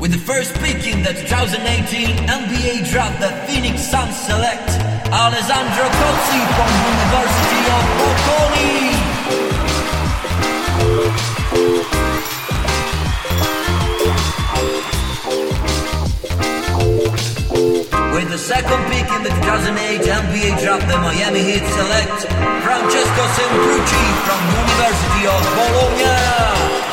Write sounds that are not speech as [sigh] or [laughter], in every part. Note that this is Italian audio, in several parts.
With the first pick in the 2018 NBA draft, the Phoenix Suns select Alessandro Cozzi from University of Bocconi. With the second pick in the 2008 NBA draft, the Miami Heat select Francesco Sembrucci from University of Bologna.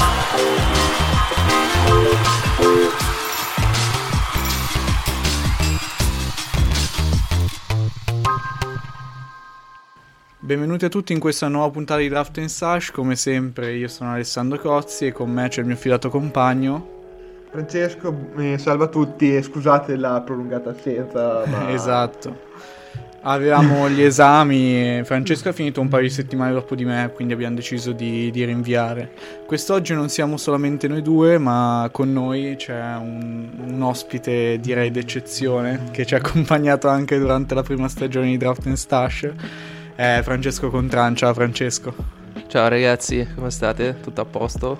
Benvenuti a tutti in questa nuova puntata di Draft and Sash. Come sempre, io sono Alessandro Cozzi e con me c'è il mio fidato compagno. Francesco, eh, salve a tutti e scusate la prolungata assenza. Ma... [laughs] Esatto. Avevamo gli esami Francesco ha finito un paio di settimane dopo di me, quindi abbiamo deciso di, di rinviare. Quest'oggi non siamo solamente noi due, ma con noi c'è un, un ospite, direi d'eccezione, che ci ha accompagnato anche durante la prima stagione di Draft and Stash. È Francesco Contran. Ciao Francesco. Ciao ragazzi, come state? Tutto a posto?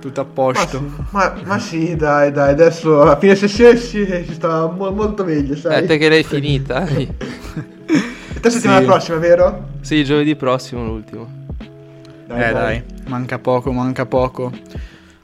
Tutto a Ma, posto. sì, ma, ma sì, dai, dai, adesso a fine sessione si, si sta mo- molto meglio, sai? Eh, te che l'hai finita? [laughs] E te settimana Sì. prossima, vero? sì, giovedì prossimo l'ultimo. eh dai, manca poco, manca poco.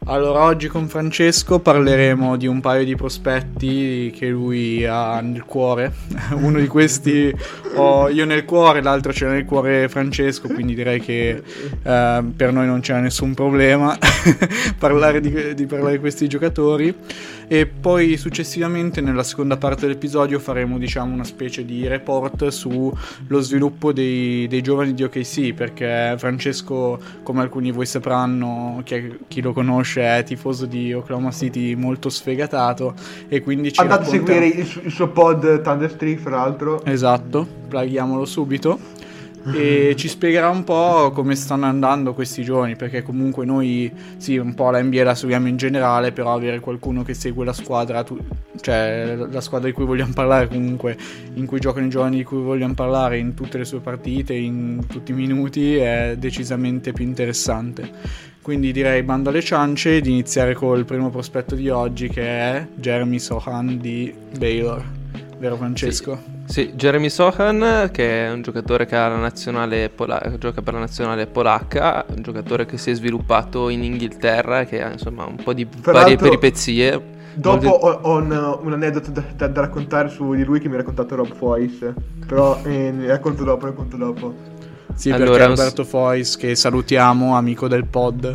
Allora, oggi con Francesco parleremo di un paio di prospetti che lui ha nel cuore. [laughs] Uno di questi ho io nel cuore, l'altro c'è nel cuore Francesco, quindi direi che eh, per noi non c'è nessun problema [laughs] parlare di, di parlare di questi giocatori. E poi successivamente nella seconda parte dell'episodio faremo diciamo una specie di report sullo sviluppo dei, dei giovani di OKC perché Francesco come alcuni di voi sapranno chi, chi lo conosce è tifoso di Oklahoma City molto sfegatato e quindi ci Andate a racconta- seguire il, su- il suo pod Thunder Street, fra l'altro. Esatto, plaghiamolo subito. E ci spiegherà un po' come stanno andando questi giorni, perché comunque noi, sì, un po' la NBA la seguiamo in generale, però avere qualcuno che segue la squadra, tu- cioè la squadra di cui vogliamo parlare comunque, in cui giocano i giovani di cui vogliamo parlare in tutte le sue partite, in tutti i minuti, è decisamente più interessante. Quindi direi bando alle ciance di iniziare col primo prospetto di oggi che è Jeremy Sohan di Baylor. Vero Francesco? Sì, Jeremy Sohan, che è un giocatore che ha la nazionale pola- gioca per la nazionale polacca, un giocatore che si è sviluppato in Inghilterra, che ha insomma un po' di Fra varie peripezie. Dopo ho, ho un, un aneddoto da, da- da raccontare su di lui che mi ha raccontato Rob Foyce. Però eh, ne racconto dopo, ne racconto dopo. Sì, Allora, perché un Alberto Fois, che salutiamo, amico del pod,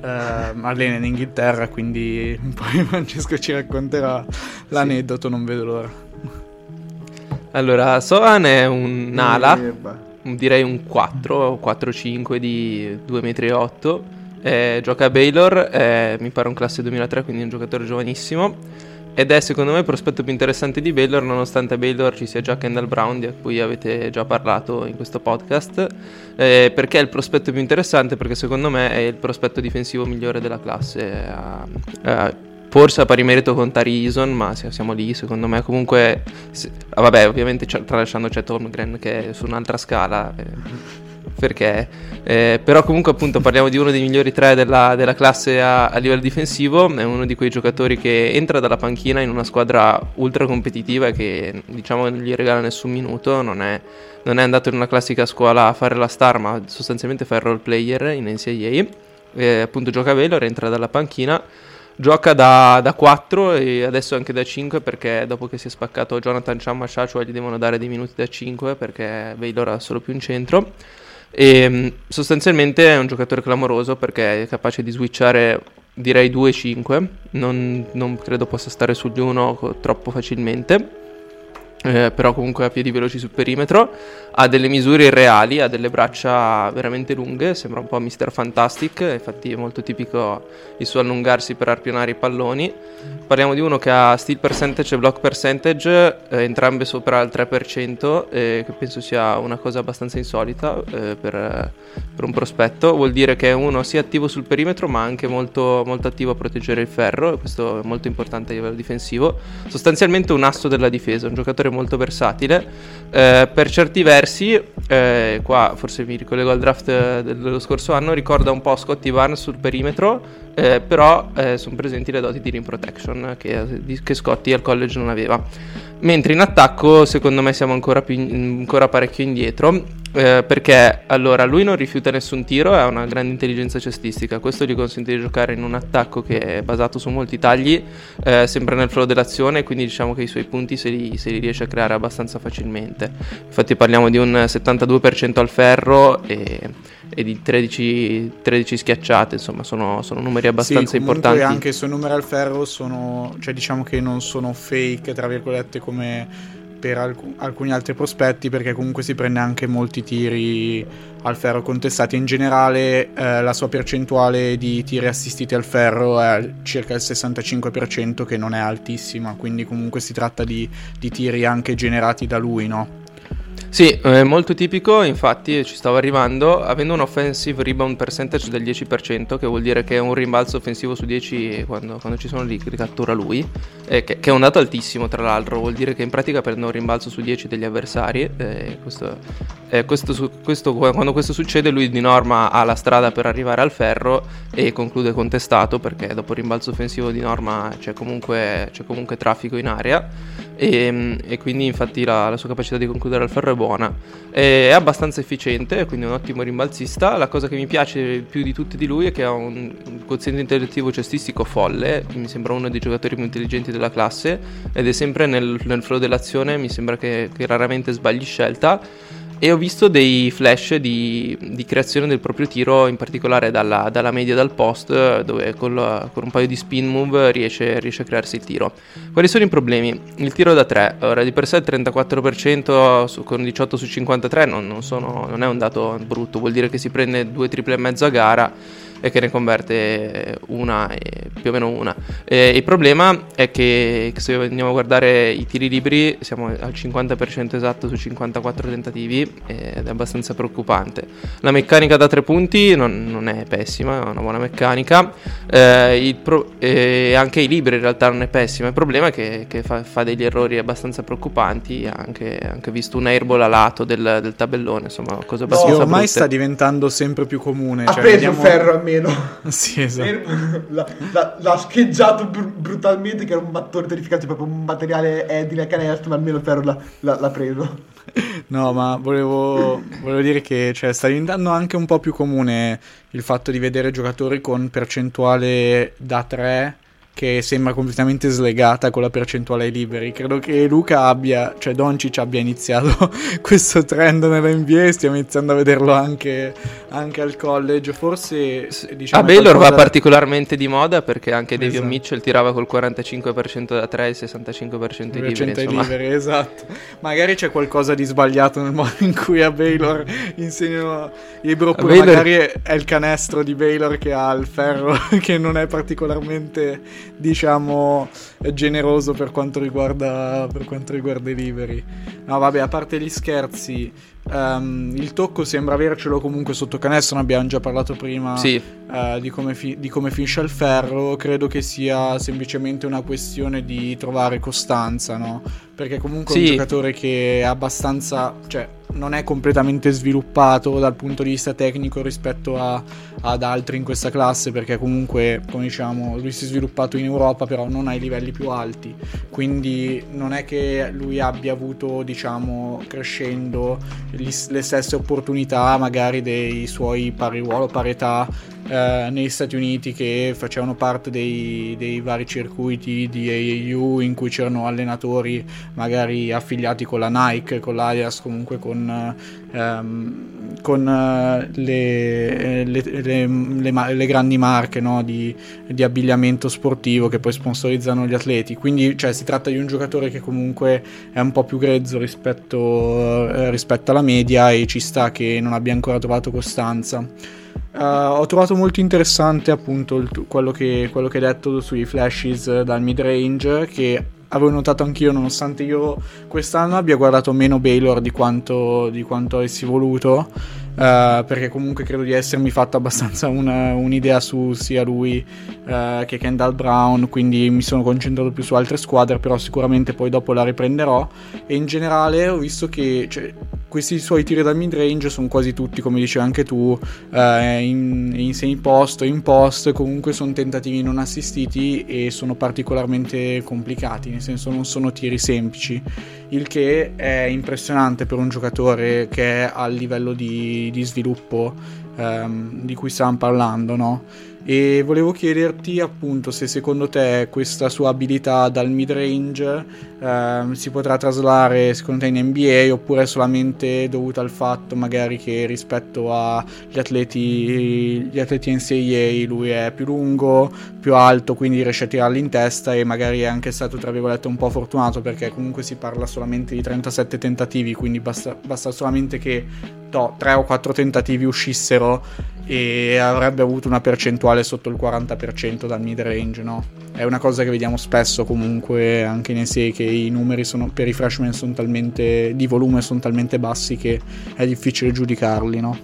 ehm, allena in Inghilterra, quindi poi [laughs] Francesco ci racconterà l'aneddoto, non vedo l'ora. Allora, Sohan è Eh, bah. direi un 4 o 4-5 di 2,8 m. Eh, gioca a Baylor, eh, mi pare un classe 2003, quindi un giocatore giovanissimo. Ed è secondo me il prospetto più interessante di Baylor, nonostante a Baylor ci sia già Kendall Brown, di cui avete già parlato in questo podcast. Eh, perché è il prospetto più interessante? Perché secondo me è il prospetto difensivo migliore della classe. Eh, eh, forse a pari merito con Tari Eason, ma siamo lì, secondo me. Comunque, se- ah, vabbè, ovviamente tralasciando c'è Holmgren che è su un'altra scala. eh, perché eh, però comunque appunto parliamo di uno dei migliori tre della, della classe a, a livello difensivo. È uno di quei giocatori che entra dalla panchina in una squadra ultra competitiva che diciamo non gli regala nessun minuto. Non è, non è andato in una classica scuola a fare la star ma sostanzialmente fa il role player in NCAA Eh, appunto gioca a Baylor entra dalla panchina Gioca da, da 4 e adesso anche da 5 perché dopo che si è spaccato Jonathan Chamma Shachua gli devono dare dei minuti da 5 perché Baylor ha solo più un centro. E mh, sostanzialmente è un giocatore clamoroso perché è capace di switchare direi 2-5, non, non credo possa stare sugli 1 troppo facilmente. eh, però comunque ha piedi veloci sul perimetro, ha delle misure irreali, ha delle braccia veramente lunghe, sembra un po' Mr. Fantastic, infatti è molto tipico il suo allungarsi per arpionare i palloni. Parliamo di uno che ha steal percentage e block percentage, eh, entrambe sopra il 3%, eh, che penso sia una cosa abbastanza insolita eh, per, per un prospetto. Vuol dire che è uno sia attivo sul perimetro, ma anche molto, molto attivo a proteggere il ferro, e questo è molto importante a livello difensivo. Sostanzialmente un asso della difesa, un giocatore molto versatile. Eh, per certi versi, eh, qua forse mi ricollego al draft eh, dello scorso anno, ricorda un po' Scotty Barnes sul perimetro, eh, però eh, sono presenti le doti di rim protection. che, che Scotti al college non aveva. Mentre in attacco, secondo me, siamo ancora, più, ancora parecchio indietro. Eh, perché allora lui non rifiuta nessun tiro e ha una grande intelligenza cestistica. Questo gli consente di giocare in un attacco che è basato su molti tagli, eh, sempre nel flow dell'azione. Quindi diciamo che i suoi punti se li, se li, riesce a creare abbastanza facilmente. Infatti, parliamo di un 72% al ferro e, e di 13, 13, schiacciate. Insomma, sono, sono numeri abbastanza sì, importanti. anche i suoi numeri al ferro sono, cioè diciamo che non sono fake, tra virgolette, come per alc- alcuni altri prospetti perché comunque si prende anche molti tiri al ferro contestati. In generale eh, la sua percentuale di tiri assistiti al ferro è circa il 65% che non è altissima, quindi comunque si tratta di, di tiri anche generati da lui, no? Sì, è molto tipico, infatti ci stavo arrivando, avendo un offensive rebound percentage del 10%, che vuol dire che è un rimbalzo offensivo su 10 quando, quando ci sono lì che cattura lui, eh, che, che, è un dato altissimo tra l'altro, vuol dire che in pratica prende un rimbalzo su 10 degli avversari, eh, questo, eh, questo, questo, quando questo succede lui di norma ha la strada per arrivare al ferro e conclude contestato perché dopo il rimbalzo offensivo di norma c'è comunque, c'è comunque traffico in area e, e quindi infatti la, la, sua capacità di concludere al ferro è buona. È abbastanza efficiente, quindi un ottimo rimbalzista. La cosa che mi piace più di tutti di lui è che ha un, un quoziente intellettivo cestistico folle, mi sembra uno dei giocatori più intelligenti della classe ed è sempre nel, nel flow dell'azione, mi sembra che, che raramente sbagli scelta e ho visto dei flash di, di, creazione del proprio tiro, in particolare dalla, dalla media dal post, dove con, con, un paio di spin move riesce, riesce, a crearsi il tiro. Quali sono i problemi? Il tiro da 3, ora di per sé il 34% su, con 18 su 53 non, non, sono, non è un dato brutto, vuol dire che si prende due triple e mezzo a gara e che ne converte una e più o meno una. E il problema è che se andiamo a guardare i tiri liberi siamo al 50% esatto su 54 tentativi ed è abbastanza preoccupante. La meccanica da tre punti non, non è pessima, è una buona meccanica, eh, pro- eh, anche i liberi in realtà non è pessima, il problema è che, che fa, fa, degli errori abbastanza preoccupanti, anche, anche, visto un airball a lato del, del tabellone, insomma cose abbastanza no, ormai brutte. sta diventando sempre più comune. Ha cioè, preso vediamo... ferro almeno. [laughs] Sì, esatto. L'ha, l'ha, l'ha scheggiato br- brutalmente, che era un mattone terrificante, proprio un materiale edile canestro, ma almeno il ferro l'ha, l'ha, l'ha preso. [laughs] No, ma volevo, volevo dire che cioè, sta diventando anche un po' più comune il fatto di vedere giocatori con percentuale da 3 che sembra completamente slegata con la percentuale ai liberi. Credo che Luca abbia, cioè Doncic abbia iniziato [laughs] questo trend nell'NBA e stiamo iniziando a vederlo anche, anche al college. Forse diciamo, a Baylor qualcosa... va particolarmente di moda perché anche esatto. Davion Mitchell tirava col 45% da 3 e il 65% di liberi. liberi esatto. Magari c'è qualcosa di sbagliato nel modo in cui a Baylor insegnano libero oppure Baylor... magari è il canestro di Baylor che ha il ferro [laughs] che non è particolarmente diciamo generoso per quanto riguarda, per quanto riguarda i liberi. No, vabbè, a parte gli scherzi, um, il tocco sembra avercelo comunque sotto canestro. Ne abbiamo già parlato prima sì. uh, di, come fi- di, come finisce il ferro. Credo che sia semplicemente una questione di trovare costanza, no? Perché comunque sì. è un giocatore che è abbastanza. Cioè, non è completamente sviluppato dal punto di vista tecnico rispetto a, ad altri in questa classe perché comunque come diciamo lui si è sviluppato in Europa però non ai livelli più alti. Quindi non è che lui abbia avuto diciamo crescendo gli, le stesse opportunità magari dei suoi pari ruolo pari età eh, negli Stati Uniti che facevano parte dei, dei, vari circuiti di AAU in cui c'erano allenatori magari affiliati con la Nike, con l'Adidas, comunque con, ehm, con eh, le, le, le, le, grandi marche no, di, di, abbigliamento sportivo che poi sponsorizzano gli atleti. Quindi cioè, si tratta di un giocatore che comunque è un po' più grezzo rispetto, eh, rispetto alla media e ci sta che non abbia ancora trovato costanza. Uh, ho trovato molto interessante appunto il, quello, che, quello, che, hai detto sui flashes dal mid range che avevo notato anch'io nonostante io quest'anno abbia guardato meno Baylor di quanto, di quanto avessi voluto uh, perché comunque credo di essermi fatto abbastanza una, un'idea su sia lui uh, che Kendall Brown quindi mi sono concentrato più su altre squadre però sicuramente poi dopo la riprenderò. E in generale ho visto che cioè, questi suoi tiri dal mid range sono quasi tutti, come dicevi anche tu, eh, in, in semi-post o in post, comunque sono tentativi non assistiti e sono particolarmente complicati, nel senso non sono tiri semplici, il che è impressionante per un giocatore che è al livello di, di sviluppo ehm, di cui stavamo parlando, no? E volevo chiederti appunto se secondo te questa sua abilità dal mid range eh, si potrà traslare secondo te in NBA oppure è solamente dovuta al fatto magari che rispetto agli atleti gli atleti NCAA lui è più lungo più alto quindi riesce a tirarli in testa e magari è anche stato tra virgolette un po' fortunato perché comunque si parla solamente di 37 tentativi quindi basta, basta solamente che to, 3 o 4 tentativi uscissero e avrebbe avuto una percentuale sotto il 40% dal mid range, no? È una cosa che vediamo spesso comunque anche in NCAA che i numeri sono, per i freshman sono talmente di volume sono talmente bassi che è difficile giudicarli, no?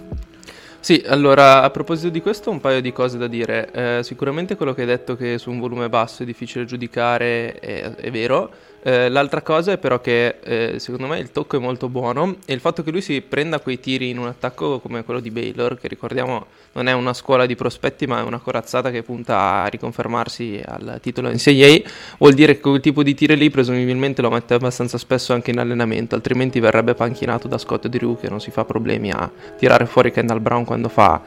Sì, allora a proposito di questo un paio di cose da dire. Eh, sicuramente quello che hai detto che su un volume basso è difficile giudicare è, è vero. Eh, l'altra cosa è però che eh, secondo me il tocco è molto buono e il fatto che lui si prenda quei tiri in un attacco come quello di Baylor, che ricordiamo non è una scuola di prospetti ma è una corazzata che punta a riconfermarsi al titolo NCAA, vuol dire che quel tipo di tiri lì presumibilmente lo mette abbastanza spesso anche in allenamento, altrimenti verrebbe panchinato da Scott Drew che non si fa problemi a tirare fuori Kendall Brown quando fa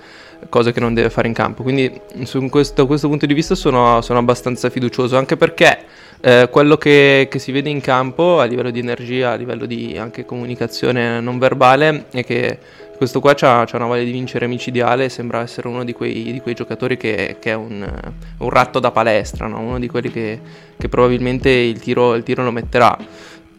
cose che non deve fare in campo. Quindi su questo, questo punto di vista sono, sono abbastanza fiducioso, anche perché eh, quello che, che, si vede in campo a livello di energia, a livello di anche comunicazione non verbale è che questo qua ha una voglia di vincere micidiale sembra essere uno di quei, di quei giocatori che, che, è un, un, ratto da palestra, no? uno di quelli che, che probabilmente il tiro, il tiro lo metterà.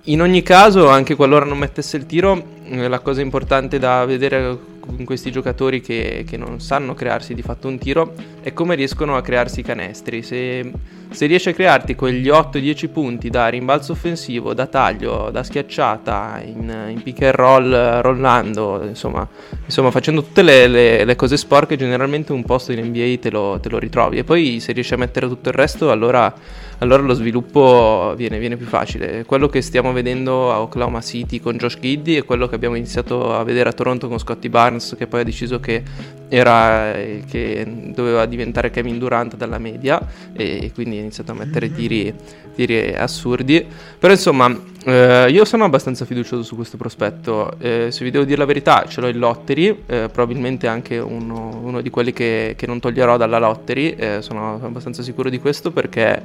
In ogni caso, anche qualora non mettesse il tiro, eh, la cosa importante da vedere con questi giocatori che, che, non sanno crearsi di fatto un tiro è come riescono a crearsi i canestri. Se, se riesci a crearti quegli 8-10 punti da rimbalzo offensivo, da taglio, da schiacciata, in, in pick and roll, rollando, insomma, insomma facendo tutte le, le, le, cose sporche, generalmente un posto in NBA te lo, te lo, ritrovi. E poi se riesci a mettere tutto il resto, allora, allora lo sviluppo viene, viene, più facile. Quello che stiamo vedendo a Oklahoma City con Josh Giddy è quello che abbiamo iniziato a vedere a Toronto con Scotty Barnes, che poi ha deciso che, era, che doveva diventare Kevin Durant dalla media e quindi ha iniziato a mettere tiri, tiri assurdi. Però insomma, eh, io sono abbastanza fiducioso su questo prospetto. Eh, se vi devo dire la verità, ce l'ho in lottery, eh, probabilmente anche uno, uno, di quelli che, che, non toglierò dalla lottery. Eh, sono abbastanza sicuro di questo perché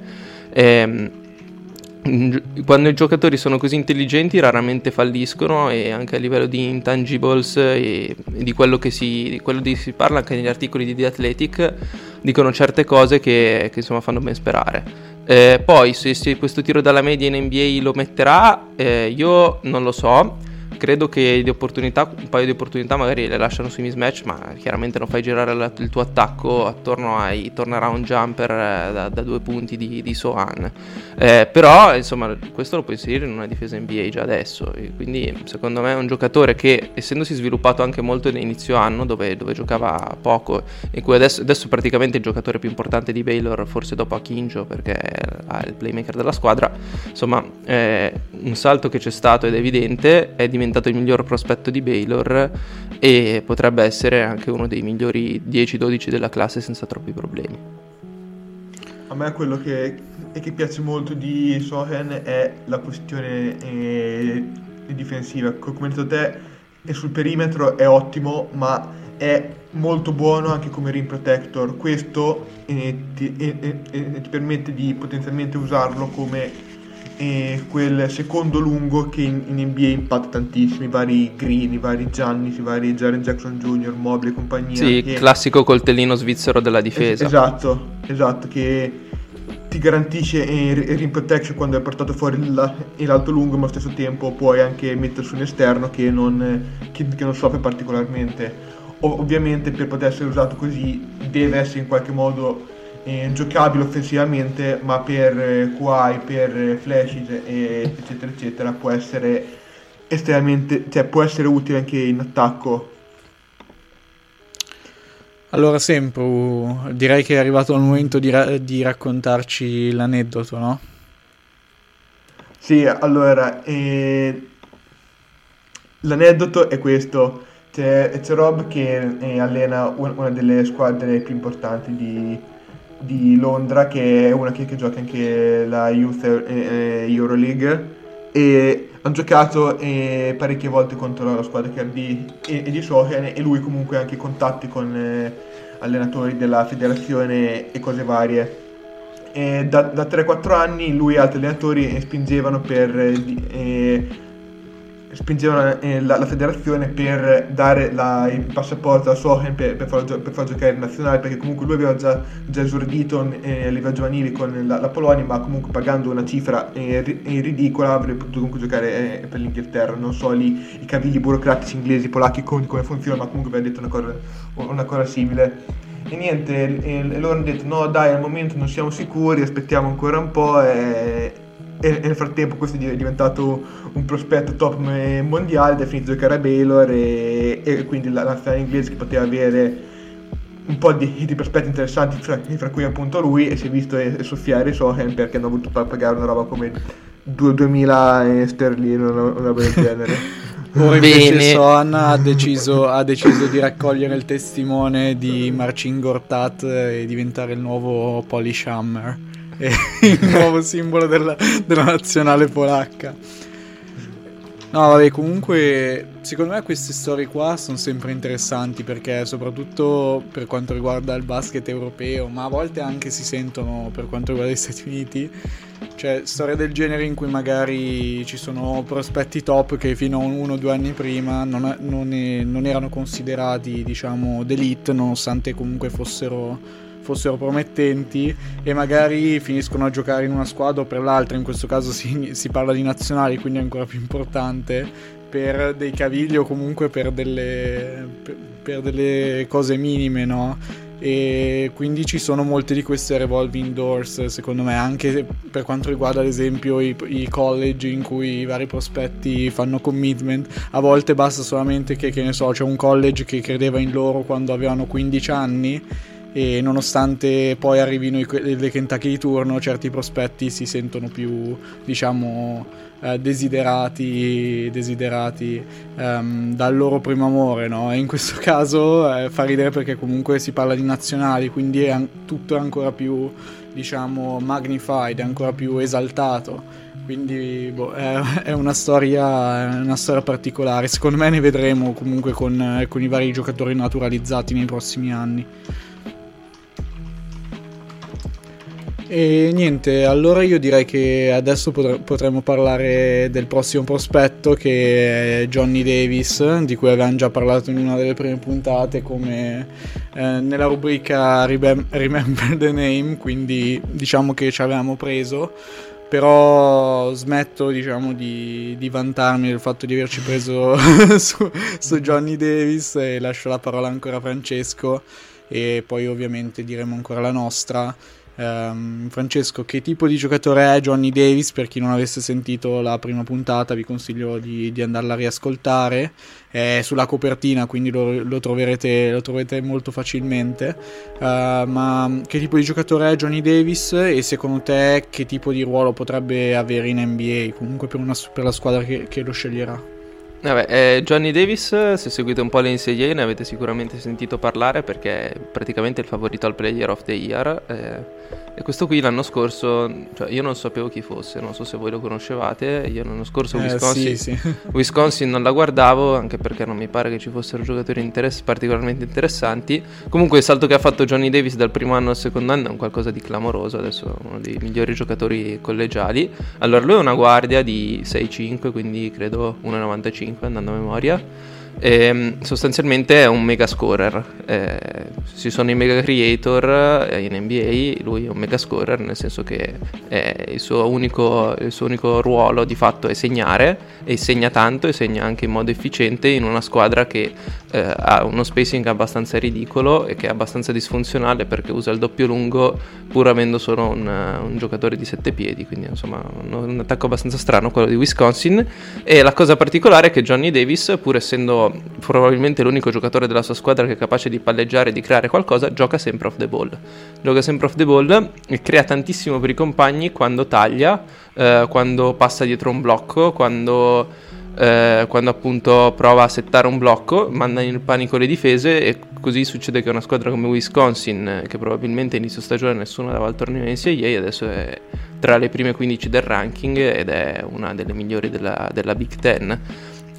ehm, quando i giocatori sono così intelligenti raramente falliscono e anche a livello di intangibles e, di quello che si, quello di, si parla anche negli articoli di The Athletic dicono certe cose che, che insomma fanno ben sperare. Eh, poi se, se, questo tiro dalla media in NBA lo metterà, eh, io non lo so credo che un paio di opportunità magari le lasciano sui mismatch, ma chiaramente non fai girare la, il tuo attacco attorno ai turnaround jumper eh, da, da, due punti di, di Sohan. Eh, però, insomma, questo lo puoi inserire in una difesa NBA già adesso. quindi, secondo me, è un giocatore che, essendosi sviluppato anche molto all'inizio anno, dove, dove giocava poco, in cui adesso, adesso praticamente è il giocatore più importante di Baylor, forse dopo Akinjo, perché è il playmaker della squadra. Insomma, eh, un salto che c'è stato ed è evidente, è diventato diventato il miglior prospetto di Baylor e potrebbe essere anche uno dei migliori 10-12 della classe senza troppi problemi. A me quello che, che piace molto di Sohen è la questione eh, difensiva. Come hai detto te, sul perimetro è ottimo, ma è molto buono anche come rim protector. Questo eh, ti, eh, eh, ti permette di potenzialmente usarlo come e quel secondo lungo che in, in NBA impatta tantissimo, i vari Green, i vari Giannis, i vari Jaren Jackson Jr., Mobile e compagnia. Sì, che... classico coltellino svizzero della difesa. Es- esatto, esatto, che ti garantisce il rim protection quando hai portato fuori il, l'alto lungo, ma allo stesso tempo puoi anche mettere su un esterno che non, che, che non soffre particolarmente. O- ovviamente per poter essere usato così deve essere in qualche modo eh, giocabile offensivamente, ma per eh, QI, per eh, flashes, eh, eccetera, eccetera, può essere estremamente, cioè può essere utile anche in attacco. Allora, sempre direi che è arrivato il momento di, ra- di raccontarci l'aneddoto, no? Sì, allora, eh, l'aneddoto è questo. C'è, c'è Rob che eh, allena un- una delle squadre più importanti di, di Londra, che è una che, che gioca anche la Youth eh, eh, Euroleague. E hanno giocato eh, parecchie volte contro la squadra che di, e, e di Sohen e lui comunque ha anche contatti con eh, allenatori della federazione e cose varie. E da, da 3-4 anni lui e altri allenatori spingevano per eh, eh, spingevano eh, la, la federazione per dare la- il passaporto a Sohen per, per, gio- per farlo giocare in nazionale perché comunque lui aveva già, già esordito eh, a livello giovanile con la, la Polonia ma comunque pagando una cifra eh, eh, ridicola avrebbe potuto comunque giocare eh, per l'Inghilterra. Non so lì i cavigli burocratici inglesi polacchi come, funziona ma comunque aveva detto una cosa, una cosa simile. E niente, e loro hanno detto no dai al momento non siamo sicuri, aspettiamo ancora un po' e, e- nel frattempo questo è diventato un prospetto top mondiale, ed è finito giocare a Baylor e, e quindi la nazionale inglese che poteva avere un po' di, di prospetti interessanti fra, fra cui appunto lui e si è visto e, e soffiare Sohen perché hanno voluto pa- pagare una roba come 2- 2000 sterline una, una roba del genere [laughs] Ora invece Bene. Sohan ha deciso, ha deciso di raccogliere il testimone di Marcin Gortat e diventare il nuovo Polish Hammer, [laughs] il nuovo simbolo della, della nazionale polacca. No, vabbè, comunque, secondo me queste storie qua sono sempre interessanti perché soprattutto per quanto riguarda il basket europeo, ma a volte anche si sentono per quanto riguarda gli Stati Uniti, cioè storie del genere in cui magari ci sono prospetti top che fino a uno o due anni prima non, non non erano considerati, diciamo, d'elite, nonostante comunque fossero fossero promettenti e magari finiscono a giocare in una squadra o per l'altra, in questo caso si, si parla di nazionali, quindi è ancora più importante, per dei cavigli o comunque per delle, per, per delle cose minime, no? E quindi ci sono molte di queste revolving doors, secondo me, anche per quanto riguarda ad esempio i, i college in cui i vari prospetti fanno commitment. A volte basta solamente che, che ne so, c'è un college che credeva in loro quando avevano 15 anni e nonostante poi arrivino i, le Kentucky di turno, certi prospetti si sentono più, diciamo, eh, desiderati, desiderati ehm, dal loro primo amore, no? E in questo [laughs] caso eh, fa ridere perché comunque si parla di nazionali, quindi è an- tutto è ancora più, diciamo, magnified, ancora più esaltato. Quindi boh, è, [laughs] è una storia, è una storia particolare. Secondo me ne vedremo comunque con, eh, con i vari giocatori naturalizzati nei prossimi anni. E niente, allora io direi che adesso potre- potremmo parlare del prossimo prospetto che è Johnny Davis, di cui avevamo già parlato in una delle prime puntate come eh, nella rubrica Remem- Remember the Name, quindi diciamo che ci avevamo preso. Però smetto diciamo di, di vantarmi del fatto di averci preso [laughs] su, su Johnny Davis e lascio la parola ancora a Francesco e poi ovviamente diremo ancora la nostra Ehm, Francesco che tipo di giocatore è Johnny Davis? Per chi non avesse sentito la prima puntata vi consiglio di, di andarla a riascoltare. È sulla copertina quindi lo, lo troverete, lo troverete molto facilmente. Uh, ma che tipo di giocatore è Johnny Davis? E secondo te che tipo di ruolo potrebbe avere in NBA comunque per, una, per la squadra che, che lo sceglierà Vabbè, eh, Johnny Davis, se seguite un po' le NCAA ne avete sicuramente sentito parlare perché è praticamente il favorito al Player of the Year. eh, e questo qui l'anno scorso, cioè io non sapevo chi fosse, non so se voi lo conoscevate. Io l'anno scorso Eh, Wisconsin, sì, sì. [laughs] Wisconsin non la guardavo anche perché non mi pare che ci fossero giocatori interess- particolarmente interessanti. Comunque il salto che ha fatto Johnny Davis dal primo anno al secondo anno è un qualcosa di clamoroso, adesso è uno dei migliori giocatori collegiali. Allora lui è una guardia di 6-5, quindi credo 1,95 andando a memoria. E, sostanzialmente è un mega scorer. Eh, ci sono i mega creator eh, in NBA, lui è un mega scorer, nel senso che eh, il, suo unico, il suo unico ruolo di fatto è segnare e segna tanto e segna anche in modo efficiente in una squadra che eh, ha uno spacing abbastanza ridicolo e che è abbastanza disfunzionale perché usa il doppio lungo pur avendo solo un, un giocatore di 7 piedi, quindi insomma un, un attacco abbastanza strano quello di Wisconsin. E la cosa particolare è che Johnny Davis, pur essendo probabilmente l'unico giocatore della sua squadra che è capace di palleggiare e di creare qualcosa, gioca sempre off the ball. Gioca sempre off the ball e crea tantissimo per i compagni quando taglia, eh, quando passa dietro un blocco, quando eh, quando appunto prova a settare un blocco, manda in panico le difese e così succede che una squadra come Wisconsin, che probabilmente inizio stagione nessuno dava il torneo NCAA, adesso è tra le prime 15 del ranking ed è una delle migliori della, della Big Ten.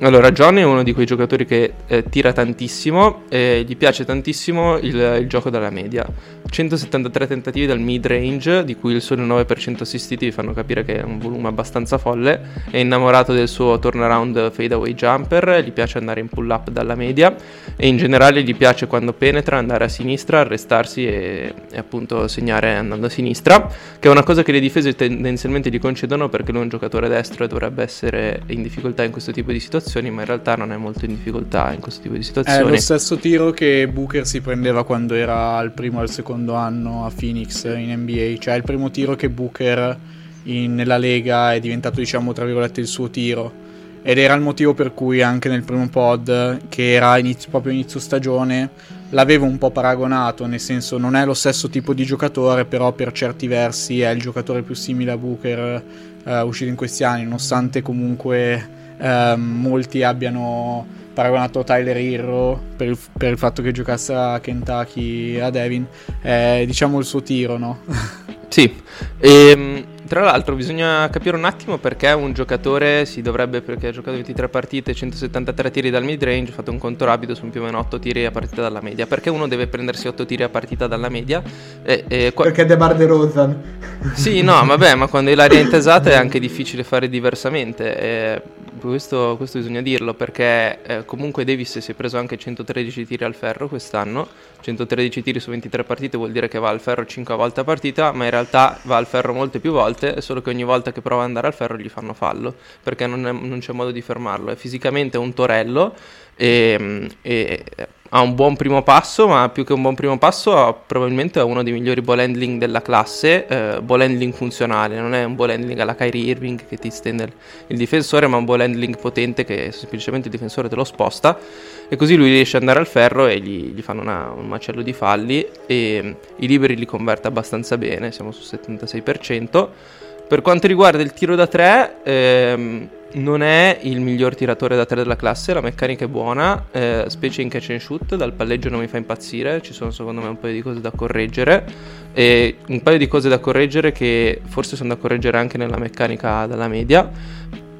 Allora, John è uno di quei giocatori che eh, tira tantissimo e gli piace tantissimo il, il, gioco dalla media. 173 tentativi dal mid range, di cui il solo 9% assistiti vi fanno capire che è un volume abbastanza folle. È innamorato del suo turnaround fadeaway jumper, gli piace andare in pull up dalla media e in generale gli piace quando penetra andare a sinistra, arrestarsi e, e appunto segnare andando a sinistra, che è una cosa che le difese tendenzialmente gli concedono perché lui è un giocatore destro e dovrebbe essere in difficoltà in questo tipo di situazioni, ma in realtà non è molto in difficoltà in questo tipo di situazioni. È lo stesso tiro che Booker si prendeva quando era al primo e al secondo anno a Phoenix in NBA, cioè il primo tiro che Booker in, nella Lega è diventato diciamo tra virgolette il suo tiro ed era il motivo per cui anche nel primo pod che era inizio, proprio inizio stagione l'avevo un po' paragonato nel senso non è lo stesso tipo di giocatore però per certi versi è il giocatore più simile a Booker uh, uscito in questi anni nonostante comunque uh, molti abbiano paragonato Tyler Hero per il, per il, fatto che giocasse a Kentucky a Devin, è diciamo il suo tiro, no? [laughs] sì, e, ehm, tra l'altro bisogna capire un attimo perché un giocatore si dovrebbe, perché ha giocato 23 partite, 173 tiri dal mid range, ha fatto un conto rapido su più o meno 8 tiri a partita dalla media, perché uno deve prendersi 8 tiri a partita dalla media? E, e qua... Perché De Bar De Rozan. Sì, no, vabbè, ma quando hai l'aria intesata è anche difficile fare diversamente. E questo, questo, bisogna dirlo perché eh, comunque Davis si è preso anche 113 tiri al ferro quest'anno, 113 tiri su 23 partite vuol dire che va al ferro 5 volte a partita, ma in realtà va al ferro molte più volte, solo che ogni volta che prova ad andare al ferro gli fanno fallo, perché non, è, non c'è modo di fermarlo, è fisicamente un torello e, e ha un buon primo passo, ma più che un buon primo passo ha, probabilmente uno dei migliori ball handling della classe, eh, ball handling funzionale, non è un ball handling alla Kyrie Irving che ti stende il difensore, ma un ball handling potente che semplicemente il difensore te lo sposta e così lui riesce ad andare al ferro e gli, gli fanno una, un macello di falli e mm, i liberi li converte abbastanza bene, siamo sul 76%. Per quanto riguarda il tiro da 3, ehm, non è il miglior tiratore da 3 della classe, la meccanica è buona, eh, specie in catch and shoot, dal palleggio non mi fa impazzire, ci sono secondo me un paio di cose da correggere e un paio di cose da correggere che forse sono da correggere anche nella meccanica della media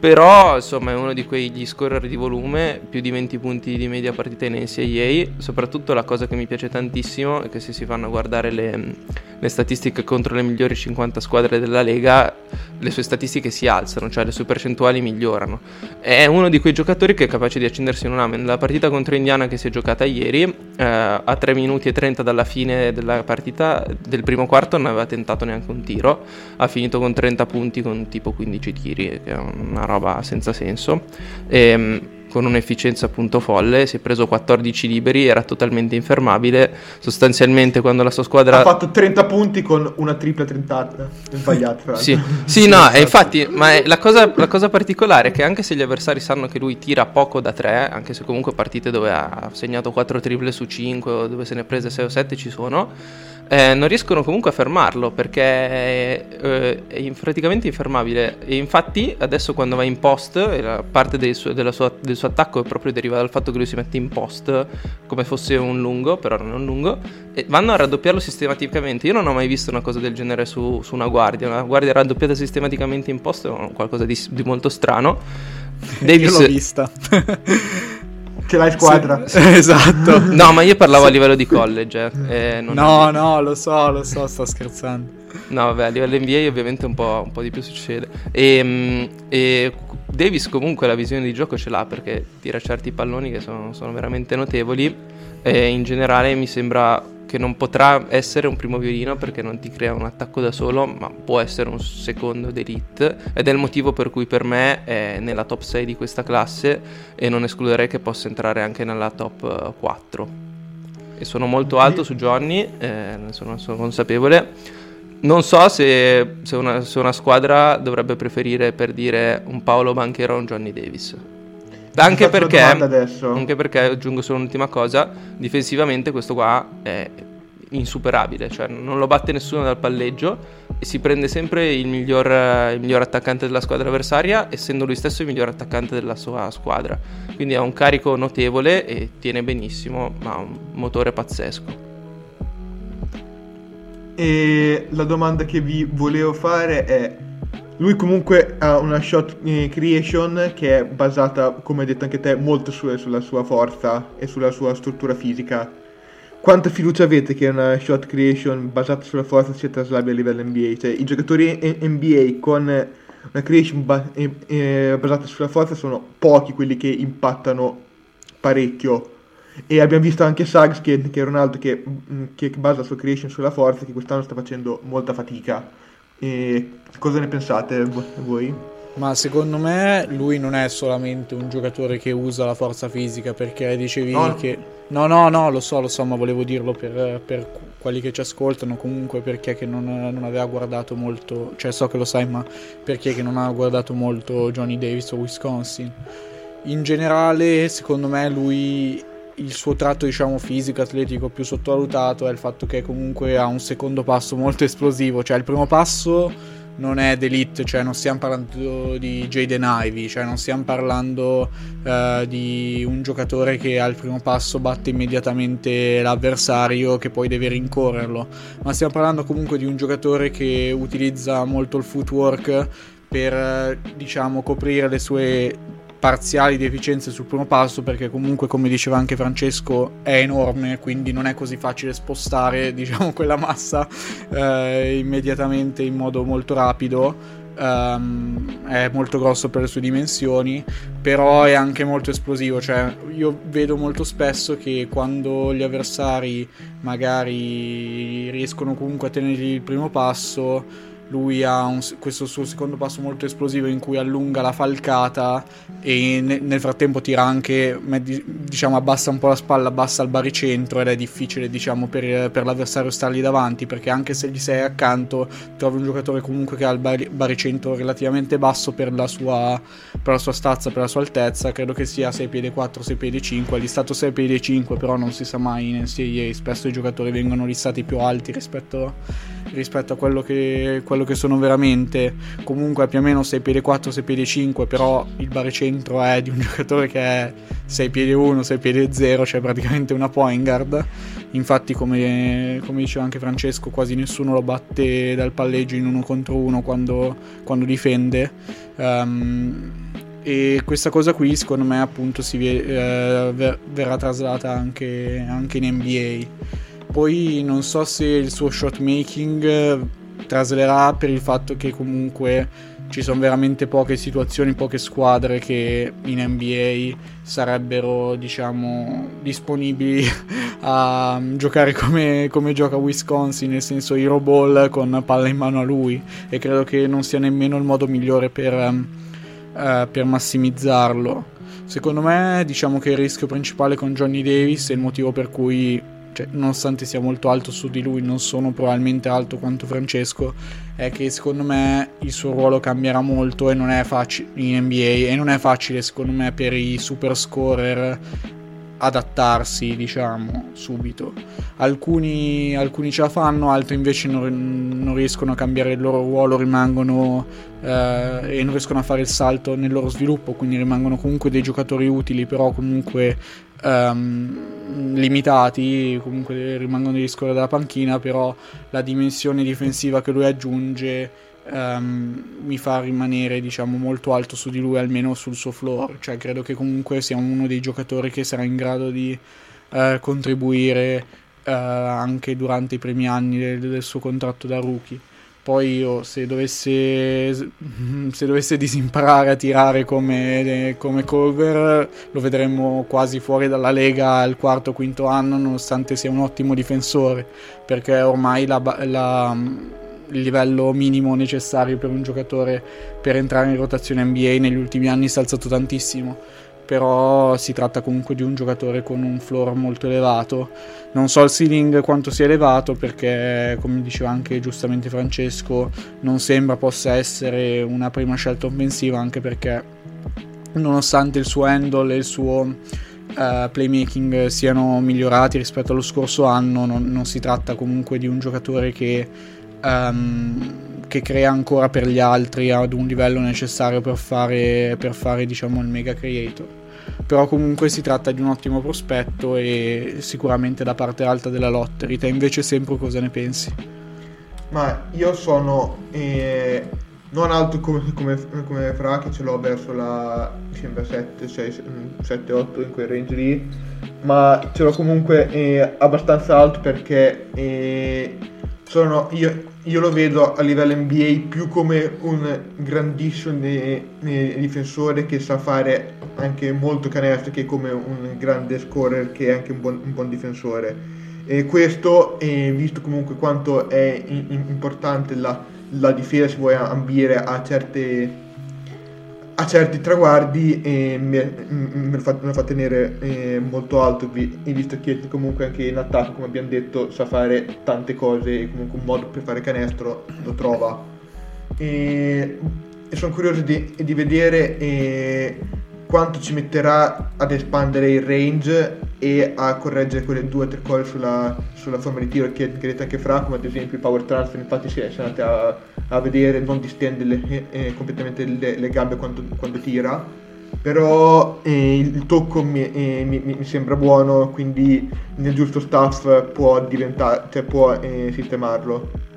però insomma è uno di quegli scorer di volume, più di 20 punti di media partita in NCAA. Soprattutto la cosa che mi piace tantissimo è che se si fanno guardare le, le, statistiche contro le migliori 50 squadre della Lega, le sue statistiche si alzano, cioè le sue percentuali migliorano. È uno di quei giocatori che è capace di accendersi in un amen. La partita contro Indiana che si è giocata ieri, eh, a 3 minuti e 30 dalla fine della partita del primo quarto non aveva tentato neanche un tiro, ha finito con 30 punti con tipo 15 tiri, che è una roba roba senza senso. E, ehm, con un'efficienza appunto folle, si è preso 14 liberi, era totalmente infermabile, sostanzialmente quando la sua squadra... Ha fatto 30 punti con una tripla tentata, sbagliata. sì. sì, no, e infatti, ma la cosa, la cosa, particolare è che anche se gli avversari sanno che lui tira poco da 3, anche se comunque partite dove ha segnato 4 triple su 5 o dove se ne è prese 6 o 7 ci sono, eh, non riescono comunque a fermarlo perché è, eh, è praticamente infermabile. E infatti, adesso quando va in post, la parte del suo, sua, del suo, attacco è proprio deriva dal fatto che lui si mette in post come fosse un lungo, però non è un lungo, e vanno a raddoppiarlo sistematicamente. Io non ho mai visto una cosa del genere su, su una guardia. Una guardia raddoppiata sistematicamente in post è qualcosa di, di molto strano. Davis... [laughs] Io l'ho vista. [laughs] ce l'hai squadra. Sì, [laughs] esatto. No, ma io parlavo a livello di college. Eh, no, è... no, lo so, lo so, sto scherzando. No, vabbè, a livello NBA ovviamente un po', un po di più succede. E, ehm, e, Davis comunque la visione di gioco ce l'ha perché tira certi palloni che sono, sono veramente notevoli. E in generale mi sembra che non potrà essere un primo violino perché non ti crea un attacco da solo, ma può essere un secondo d'elite ed è il motivo per cui per me è nella top 6 di questa classe e non escluderei che possa entrare anche nella top 4. Eh, e sono molto alto su Johnny, eh, ne sono, sono, consapevole. Non so se, se, una, se una squadra dovrebbe preferire per dire un Paolo Banchero o un Johnny Davis. Anche perché, anche perché, aggiungo solo un'ultima cosa, difensivamente questo qua è insuperabile, cioè non lo batte nessuno dal palleggio e si prende sempre il miglior, il miglior attaccante della squadra avversaria, essendo lui stesso il miglior attaccante della sua squadra. Quindi ha un carico notevole e tiene benissimo, ma ha un motore pazzesco. E la domanda che vi volevo fare è lui comunque ha una shot eh, creation che è basata, come hai detto anche te, molto su, sulla sua forza e sulla sua struttura fisica. Quanta fiducia avete che una shot creation basata sulla forza sia traslabile a livello NBA? Cioè, i giocatori NBA con una creation ba- eh, eh, basata sulla forza sono pochi quelli che impattano parecchio. E abbiamo visto anche Suggs che, che Ronaldo che, mm, che basa la sua creation sulla forza, che quest'anno sta facendo molta fatica. E cosa ne pensate voi? Ma secondo me lui non è solamente un giocatore che usa la forza fisica perché dicevi no. che... No, no, no, lo so, lo so, ma volevo dirlo per, per quelli che ci ascoltano, comunque perché che non, non, aveva guardato molto, cioè so che lo sai, ma perché che non ha guardato molto Johnny Davis o Wisconsin. In generale, secondo me lui il suo tratto diciamo fisico atletico più sottovalutato è il fatto che comunque ha un secondo passo molto esplosivo. Cioè il primo passo non è d'elite cioè non stiamo parlando di Jaden Ivy cioè non stiamo parlando uh, di un giocatore che al primo passo batte immediatamente l'avversario che poi deve rincorrerlo. Ma stiamo parlando comunque di un giocatore che utilizza molto il footwork per diciamo coprire le sue parziali deficienze sul primo passo perché comunque come diceva anche Francesco è enorme quindi non è così facile spostare [laughs] diciamo quella massa eh, immediatamente in modo molto rapido Um, è molto grosso per le sue dimensioni, però è anche molto esplosivo. Cioè, io vedo molto spesso che quando gli avversari magari riescono comunque a tenergli il primo passo, lui ha un, questo suo secondo passo molto esplosivo in cui allunga la falcata e ne, nel frattempo tira anche, diciamo, abbassa un po' la spalla, abbassa il baricentro ed è difficile, diciamo, per, per, l'avversario stargli davanti perché anche se gli sei accanto trovi un giocatore comunque che ha il bar, baricentro relativamente basso per la, sua, per la sua stazza, per la sua altezza, credo che sia 6 piedi 4, 6 piedi 5, è listato 6 piedi 5 però non si sa mai in NCAA, spesso i giocatori vengono listati più alti rispetto, rispetto a quello che, quello che sono veramente. Comunque più o meno 6 piedi 4, 6 piedi 5, però il baricentro è di un [laughs] giocatore che è 6 piedi 1, 6 piedi 0, cioè praticamente una point guard. Infatti, come, come diceva anche Francesco, quasi nessuno lo batte dal palleggio in uno contro uno quando, quando difende. Um, e questa cosa qui secondo me appunto si, eh, verrà traslata anche, anche in NBA. Poi non so se il suo shot making traslerà per il fatto che comunque ci sono veramente poche situazioni, poche squadre che in NBA sarebbero, diciamo, disponibili [laughs] a giocare come, come, gioca Wisconsin, nel senso Hero Ball con palla in mano a lui e credo che non sia nemmeno il modo migliore per, uh, per massimizzarlo. Secondo me, diciamo che il rischio principale con Johnny Davis è il motivo per cui cioè, nonostante sia molto alto su di lui, non sono probabilmente alto quanto Francesco, è che secondo me il suo ruolo cambierà molto e non è facile in NBA e non è facile secondo me per i super scorer adattarsi, diciamo, subito. Alcuni, alcuni ce la fanno, altri invece non, non, riescono a cambiare il loro ruolo, rimangono eh, e non riescono a fare il salto nel loro sviluppo, quindi rimangono comunque dei giocatori utili, però comunque um, limitati, comunque rimangono degli scorre della panchina, però la dimensione difensiva che lui aggiunge um, mi fa rimanere diciamo molto alto su di lui, almeno sul suo floor, cioè credo che comunque sia uno dei giocatori che sarà in grado di uh, contribuire uh, anche durante i primi anni del, del suo contratto da rookie. Poi io se dovesse, se dovesse disimparare a tirare come, come Culver lo vedremo quasi fuori dalla Lega al quarto o quinto anno nonostante sia un ottimo difensore perché ormai la, la, il livello minimo necessario per un giocatore per entrare in rotazione NBA negli ultimi anni si è alzato tantissimo però si tratta comunque di un giocatore con un floor molto elevato. Non so il ceiling quanto sia elevato perché, come diceva anche giustamente Francesco, non sembra possa essere una prima scelta offensiva anche perché nonostante il suo handle e il suo uh, playmaking siano migliorati rispetto allo scorso anno, non, non si tratta comunque di un giocatore che, um, che, crea ancora per gli altri ad un livello necessario per fare, per fare diciamo, il mega creator. Però comunque si tratta di un ottimo prospetto e sicuramente da parte alta della lottery. Te invece sempre cosa ne pensi? Ma io sono eh, non alto come, come, come Fra che ce l'ho verso la sembra 7, 6, 7, 8 in quel range lì ma ce l'ho comunque eh, abbastanza alto perché eh, sono, io, io, lo vedo a livello NBA più come un grandissimo difensore che sa fare anche molto canestro che come un grande scorer che è anche un buon, un buon difensore. E questo eh, visto comunque quanto è importante la la difesa si vuole ambire a, certe, a certi traguardi e me, me, lo, fa, me lo fa tenere eh, molto alto. Visto che comunque anche in attacco come abbiamo detto sa fare tante cose e comunque un modo per fare canestro lo trova. E, e sono curioso di, di vedere eh, quanto ci metterà ad espandere il range e a correggere quelle due o tre cose sulla, sulla, forma di tiro che, che anche Fra, come ad esempio il power transfer, infatti si è andati a, a, vedere, non distende le, eh, eh, completamente le, le, gambe quando, quando tira, però eh, il tocco mi, eh, mi, mi, sembra buono, quindi nel giusto staff può diventare, cioè può eh, sistemarlo.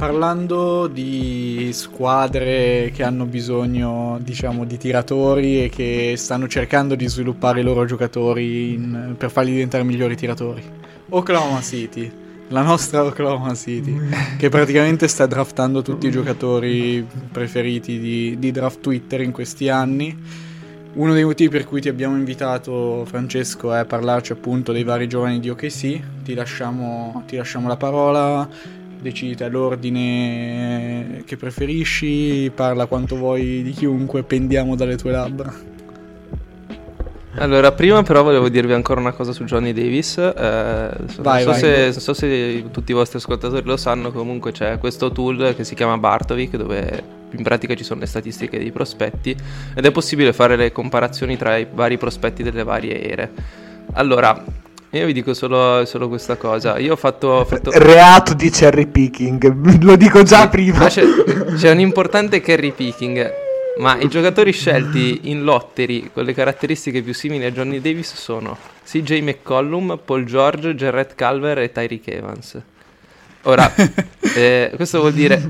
Parlando di squadre che hanno bisogno, diciamo, di tiratori e che stanno cercando di sviluppare i loro giocatori in, per farli diventare migliori tiratori. Oklahoma City, la nostra Oklahoma City, che praticamente sta draftando tutti i giocatori preferiti di, di draft Twitter in questi anni. Uno dei motivi per cui ti abbiamo invitato, Francesco, è parlarci appunto dei vari giovani di OKC. Ti lasciamo, ti lasciamo la parola decidi l'ordine che preferisci, parla quanto vuoi di chiunque, pendiamo dalle tue labbra. Allora, prima però volevo dirvi ancora una cosa su Johnny Davis. Eh, vai, non, so se, non, so se, tutti i vostri ascoltatori lo sanno, comunque c'è questo tool che si chiama Bartovic, dove in pratica ci sono le statistiche dei prospetti ed è possibile fare le comparazioni tra i vari prospetti delle varie ere. Allora, io vi dico solo, solo questa cosa. Io ho fatto, ho fatto... Reato di cherry picking, [laughs] lo dico già prima. C'è, c'è, un importante cherry picking. Ma i giocatori scelti in lottery con le caratteristiche più simili a Johnny Davis sono CJ McCollum, Paul George, Jarrett Calver e Tyreek Evans. Ora, [laughs] eh, questo vuol dire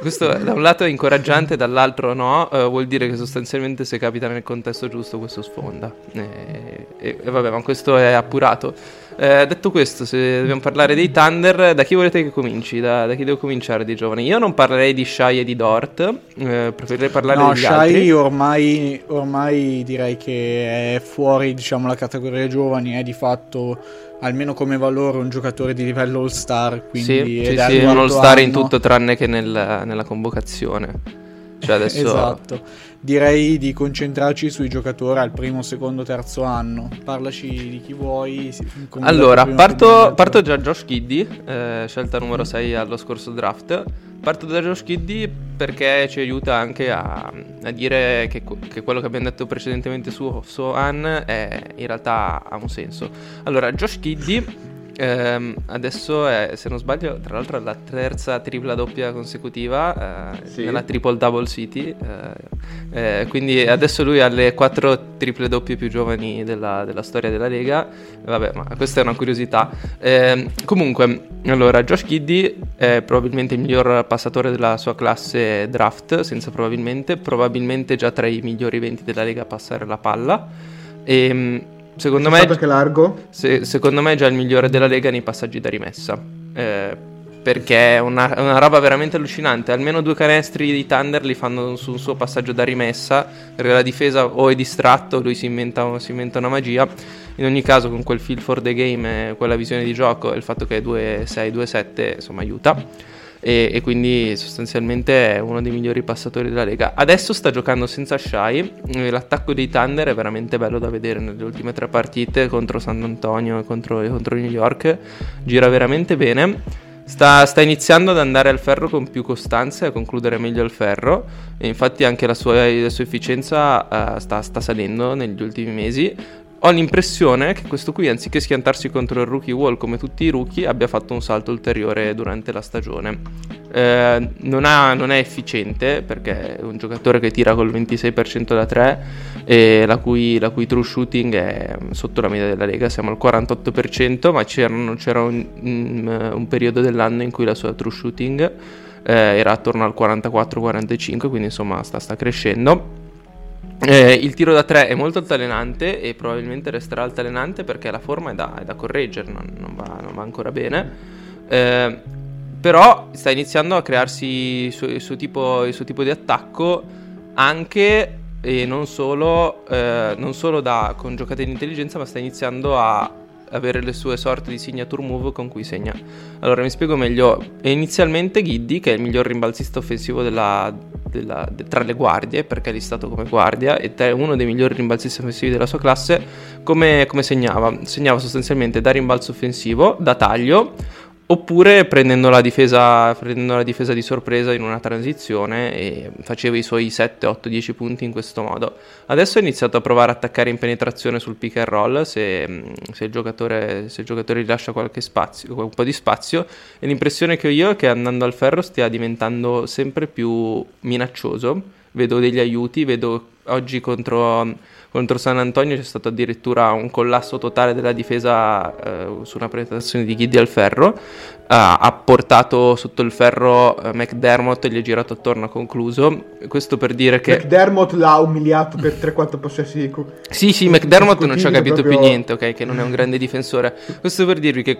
questo da un lato è incoraggiante, dall'altro no, uh, vuol dire che sostanzialmente se capita nel contesto giusto questo sfonda. E, e, e vabbè, ma questo è appurato. Eh, detto questo, se dobbiamo parlare dei Thunder, da chi volete che cominci? Da, da chi devo cominciare di giovani? Io non parlerei di Shai e di Dort, eh, preferirei parlare no, degli Shai altri. Ormai, ormai direi che è fuori diciamo, la categoria giovani, è di fatto almeno come valore un giocatore di livello all star. Quindi sì, sì, sì un all star anno. in tutto tranne che nel, nella convocazione. Cioè adesso... [laughs] esatto. Direi di concentrarci sui giocatori al primo, secondo, terzo anno. Parlaci di chi vuoi. Allora, parto, parto già Josh Kiddy, eh, scelta numero 6 allo scorso draft. Parto da Josh Kiddy perché ci aiuta anche a, a dire che, che, quello che abbiamo detto precedentemente su Sohan in realtà ha un senso. Allora, Josh Kiddy ehm, adesso è, se non sbaglio, tra l'altro è la terza tripla doppia consecutiva eh, sì. nella Triple Double City. Eh, eh, quindi adesso lui ha le quattro triple doppie più giovani della, della storia della Lega. Vabbè, ma questa è una curiosità. Ehm, comunque, allora, Josh Kiddy è probabilmente il miglior passatore della sua classe draft, senza probabilmente, probabilmente già tra i migliori 20 della Lega a passare la palla. E, secondo me, che largo? Se, secondo me è già il migliore della Lega nei passaggi da rimessa. Eh, perché è una, una, roba veramente allucinante. Almeno due canestri di Thunder li fanno su un suo passaggio da rimessa. Perché la difesa o è distratto, lui si inventa, si inventa una magia. In ogni caso, con quel feel for the game, quella visione di gioco e il fatto che è 2-6, 2-7, insomma, aiuta e, e, quindi sostanzialmente è uno dei migliori passatori della Lega. Adesso sta giocando senza Shai, l'attacco dei Thunder è veramente bello da vedere nelle ultime tre partite contro San Antonio e contro, contro New York, gira veramente bene. Sta, sta iniziando ad andare al ferro con più costanza e a concludere meglio al ferro. E infatti anche la sua, la sua efficienza uh, sta, sta salendo negli ultimi mesi ho l'impressione che questo qui, anziché schiantarsi contro il rookie wall come tutti i rookie, abbia fatto un salto ulteriore durante la stagione. Eh, non, ha, non, è efficiente perché è un giocatore che tira col 26% da 3 e la cui, la cui, true shooting è sotto la media della lega, siamo al 48%, ma c'era un, un, un periodo dell'anno in cui la sua true shooting eh, era attorno al 44-45, quindi insomma sta, sta crescendo. Eh, il tiro da 3 è molto altalenante e probabilmente resterà altalenante perché la forma è da, è da correggere, non, non, va, non, va, ancora bene. Eh, però sta iniziando a crearsi il suo, il suo, tipo, il suo tipo, di attacco anche e non solo, eh, non solo da, con giocate di intelligenza, ma sta iniziando a avere le sue sorte di signature move con cui segna. Allora mi spiego meglio. Inizialmente Giddy, che è il miglior rimbalzista offensivo della, della, de, tra le guardie, perché è listato come guardia, ed è uno dei migliori rimbalzisti offensivi della sua classe, come, come segnava? Segnava sostanzialmente da rimbalzo offensivo, da taglio, Oppure prendendo la, difesa, prendendo la difesa di sorpresa in una transizione e faceva i suoi 7, 8, 10 punti in questo modo. Adesso ha iniziato a provare a attaccare in penetrazione sul pick and roll se, se, il, giocatore, se il giocatore rilascia qualche spazio, un po' di spazio. E l'impressione che ho io è che andando al ferro stia diventando sempre più minaccioso. Vedo degli aiuti, vedo oggi contro contro San Antonio c'è stato addirittura un collasso totale della difesa eh, su una penetrazione di Giddy al ferro. Uh, ha portato sotto il ferro uh, McDermott e gli ha girato attorno, ha concluso. Questo per dire che. McDermott l'ha umiliato per 3-4 possessi. Co- sì, sì, McDermott non ci ha capito proprio... più niente, ok? Che non è un grande difensore. Questo per dirvi che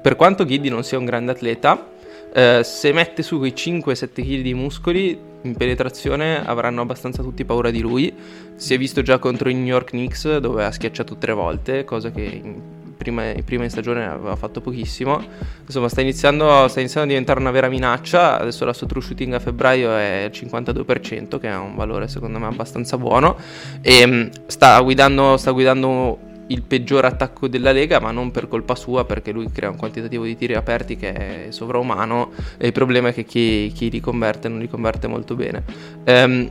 per quanto Giddy non sia un grande atleta, uh, se mette su quei 5-7 kg di muscoli in penetrazione avranno abbastanza tutti paura di lui. Si è visto già contro i New York Knicks dove ha schiacciato tre volte, cosa che in prima, prima in stagione aveva fatto pochissimo. Insomma, sta iniziando, sta iniziando, a diventare una vera minaccia. Adesso la sua true shooting a febbraio è il 52%, che è un valore secondo me abbastanza buono. E mm, sta guidando, sta guidando il peggior attacco della Lega, ma non per colpa sua, perché lui crea un quantitativo di tiri aperti che è sovraumano e il problema è che chi, chi li converte non li converte molto bene. Um,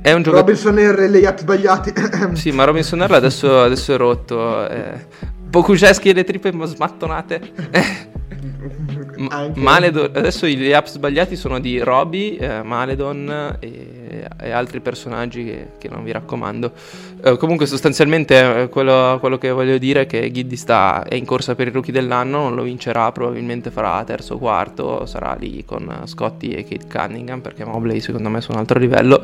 è un giocatore... Robinson R, le atti sbagliati. [clears throat] sì, ma Robinson R adesso, adesso è rotto. Eh. Pokuszewski e le triple smattonate. [laughs] Ma- Maledon, adesso gli app sbagliati sono di Roby, eh, Maledon e, e, altri personaggi che, che, non vi raccomando. Eh, comunque, sostanzialmente, eh, quello, quello, che voglio dire è che Giddy sta, è in corsa per i rookie dell'anno. Non lo vincerà, probabilmente farà terzo o quarto. Sarà lì con Scotty e Kate Cunningham. Perché Mobley, secondo me, è su un altro livello.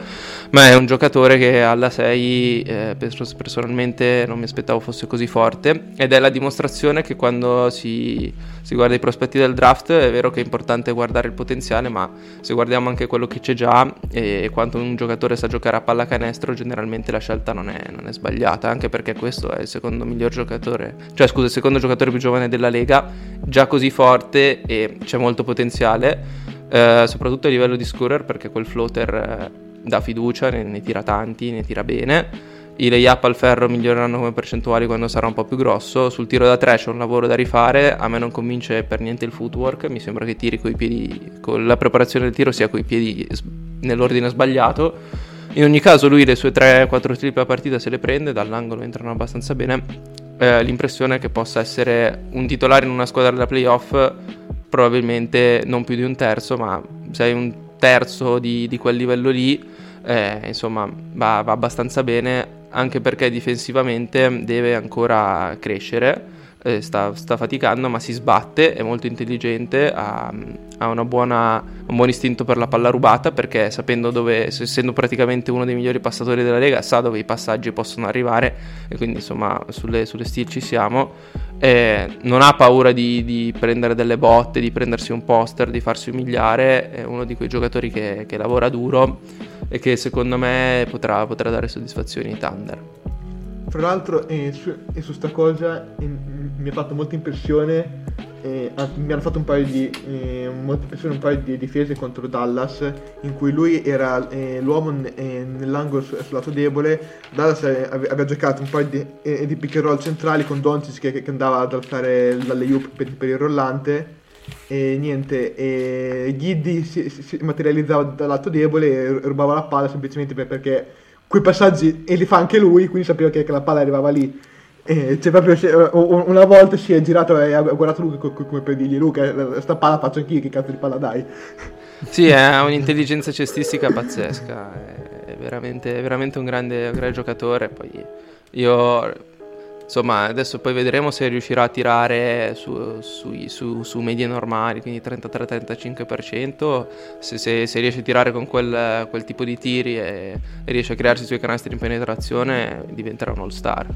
Ma è un giocatore che alla 6 eh, personalmente non mi aspettavo fosse così forte. Ed è la dimostrazione che quando si, si guarda i prospetti del draft è vero che è importante guardare il potenziale, ma se guardiamo anche quello che c'è già e quanto un giocatore sa giocare a pallacanestro, generalmente la scelta non è, non è sbagliata, anche perché questo è il secondo miglior giocatore, cioè scusa, il secondo giocatore più giovane della Lega, già così forte e c'è molto potenziale, eh, soprattutto a livello di scorer perché quel floater eh, dà fiducia, ne, ne tira tanti, ne tira bene i layup al ferro miglioreranno come percentuali quando sarà un po' più grosso. Sul tiro da 3 c'è un lavoro da rifare. A me non convince per niente il footwork. Mi sembra che tiri coi piedi, con la preparazione del tiro sia coi piedi nell'ordine sbagliato. In ogni caso, lui le sue 3-4 triple a partita se le prende, dall'angolo entrano abbastanza bene. Eh, l'impressione è che possa essere un titolare in una squadra da playoff, probabilmente non più di un terzo, ma sei un terzo di, di quel livello lì. Eh, insomma, va, va abbastanza bene anche perché difensivamente deve ancora crescere, eh, sta, sta, faticando ma si sbatte, è molto intelligente, ha, ha buona, un buon istinto per la palla rubata perché sapendo dove, essendo praticamente uno dei migliori passatori della Lega, sa dove i passaggi possono arrivare e quindi insomma sulle, sulle steel ci siamo. Eh, non ha paura di, di, prendere delle botte, di prendersi un poster, di farsi umiliare, è uno di quei giocatori che, che lavora duro e che secondo me potrà, potrà dare soddisfazioni ai Thunder. Fra l'altro, eh, su, eh, su sta cosa eh, mi ha fatto molta impressione. Eh, mi hanno fatto un paio di eh, un paio di difese contro Dallas in cui lui era eh, l'uomo nell'angolo sul lato debole Dallas aveva giocato un paio di, di pick and roll centrali con Doncic che, che andava ad alzare l'alle per, per il rollante e niente, e Giddy si, si- materializzava dal lato debole e rubava la palla semplicemente per- perché quei passaggi e li fa anche lui, quindi sapeva che, che la palla arrivava lì. E cioè proprio una volta si è girato e ha guardato co- come per dirgli Luca, sta palla faccio anch'io, che cazzo di palla dai? Sì, è un'intelligenza cestistica pazzesca, è veramente, è veramente un grande, un grande giocatore. Poi io, insomma, adesso poi vedremo se riuscirà a tirare su, sui- su- su medie normali, quindi 33-35%. Se, se- se riesce a tirare con quel, quel tipo di tiri e, e riesce a crearsi i suoi canestri in penetrazione, diventerà un all-star.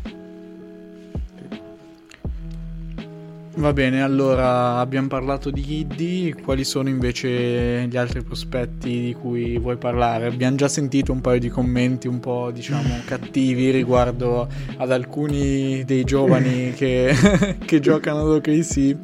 Va bene, allora abbiamo parlato di Giddy, quali sono invece gli altri prospetti di cui vuoi parlare? Abbiamo già sentito un paio di commenti un po' diciamo [laughs] cattivi riguardo ad alcuni dei giovani che, [laughs] che giocano ad OKC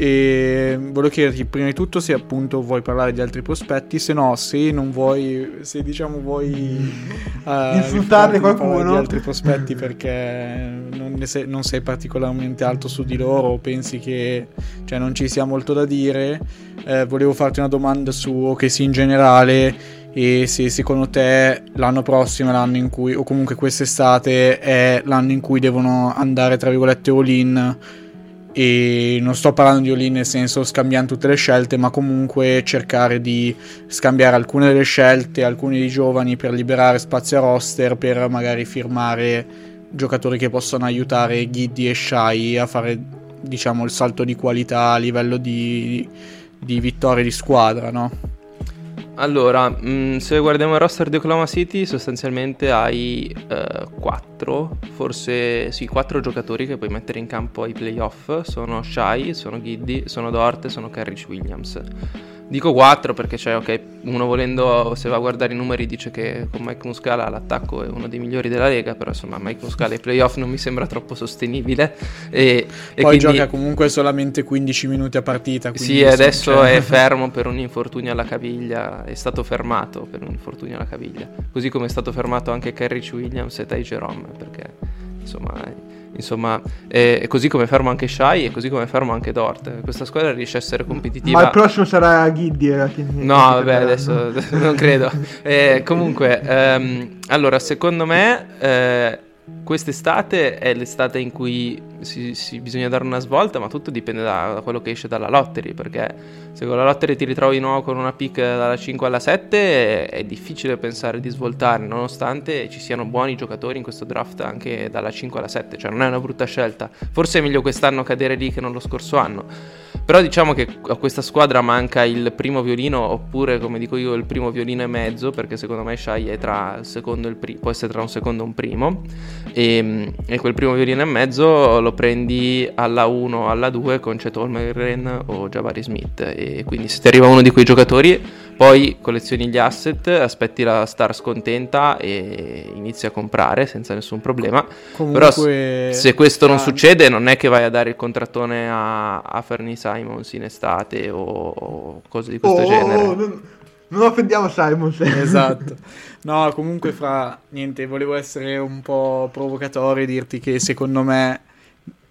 e volevo chiederti prima di tutto se appunto vuoi parlare di altri prospetti, se no se non vuoi, se diciamo vuoi [laughs] eh, Insultarne rifiutarti di qualcuno? di altri prospetti perché non, sei, non sei particolarmente alto su di loro pensi che cioè, non ci sia molto da dire, eh, volevo farti una domanda su OKC in generale e se secondo te l'anno prossimo è l'anno in cui, o comunque quest'estate è l'anno in cui devono andare tra virgolette all in e non sto parlando di all-in nel senso scambiare tutte le scelte, ma comunque cercare di scambiare alcune delle scelte, alcuni dei giovani per liberare spazio a roster, per magari firmare giocatori che possono aiutare Giddy e Shai a fare diciamo il salto di qualità a livello di, di vittorie di squadra, no? Allora, mh, se guardiamo il roster di Oklahoma City, sostanzialmente hai 4, forse sì, 4 giocatori che puoi mettere in campo ai playoff. Sono Shai, sono Giddy, sono Dort e sono Carriage Williams. Dico 4 perché c'è, ok, uno volendo, se va a guardare i numeri, dice che con Mike Muscala l'attacco è uno dei migliori della Lega, però insomma Mike Muscala ai playoff non mi sembra troppo sostenibile. E, e Poi quindi- gioca comunque solamente 15 minuti a partita. sì, adesso cioè- è [laughs] fermo per un infortunio alla caviglia, è stato fermato per un infortunio alla caviglia, così come è stato fermato anche Carriage Williams e Ty Jerome, perché insomma, insomma è, così come fermo anche Shai e così come fermo anche Dort. Questa squadra riesce a essere competitiva. Ma il prossimo sarà Giddy. eh, No, vabbè, adesso [laughs] non credo. [laughs] Eh, comunque, ehm, allora, secondo me, eh, quest'estate è l'estate in cui si, si- bisogna dare una svolta, ma tutto dipende da, da quello che esce dalla lottery, perché se con la lottery ti ritrovi di nuovo con una pick dalla 5 alla 7 è, è difficile pensare di svoltare, nonostante ci siano buoni giocatori in questo draft anche dalla 5 alla 7, cioè non è una brutta scelta. Forse è meglio quest'anno cadere lì che non lo scorso anno. Però diciamo che a questa squadra manca il primo violino, oppure come dico io, il primo violino e mezzo, perché secondo me Shai è tra il secondo e il primo, può essere tra un secondo e un primo. E, e quel primo violino e mezzo lo prendi alla 1 alla 2 con Chet Holmgren o Jabari Smith. E quindi se ti arriva uno di quei giocatori, poi collezioni gli asset, aspetti la star scontenta e inizi a comprare senza nessun problema. Però Comunque, se questo non succede, non è che vai a dare il contrattone a, a Fernie Simons in estate o, o cose di Oh, questo oh, genere. oh, non, non offendiamo Simons. [laughs] Esatto. No, comunque fra niente, volevo essere un po' provocatorio e dirti che secondo me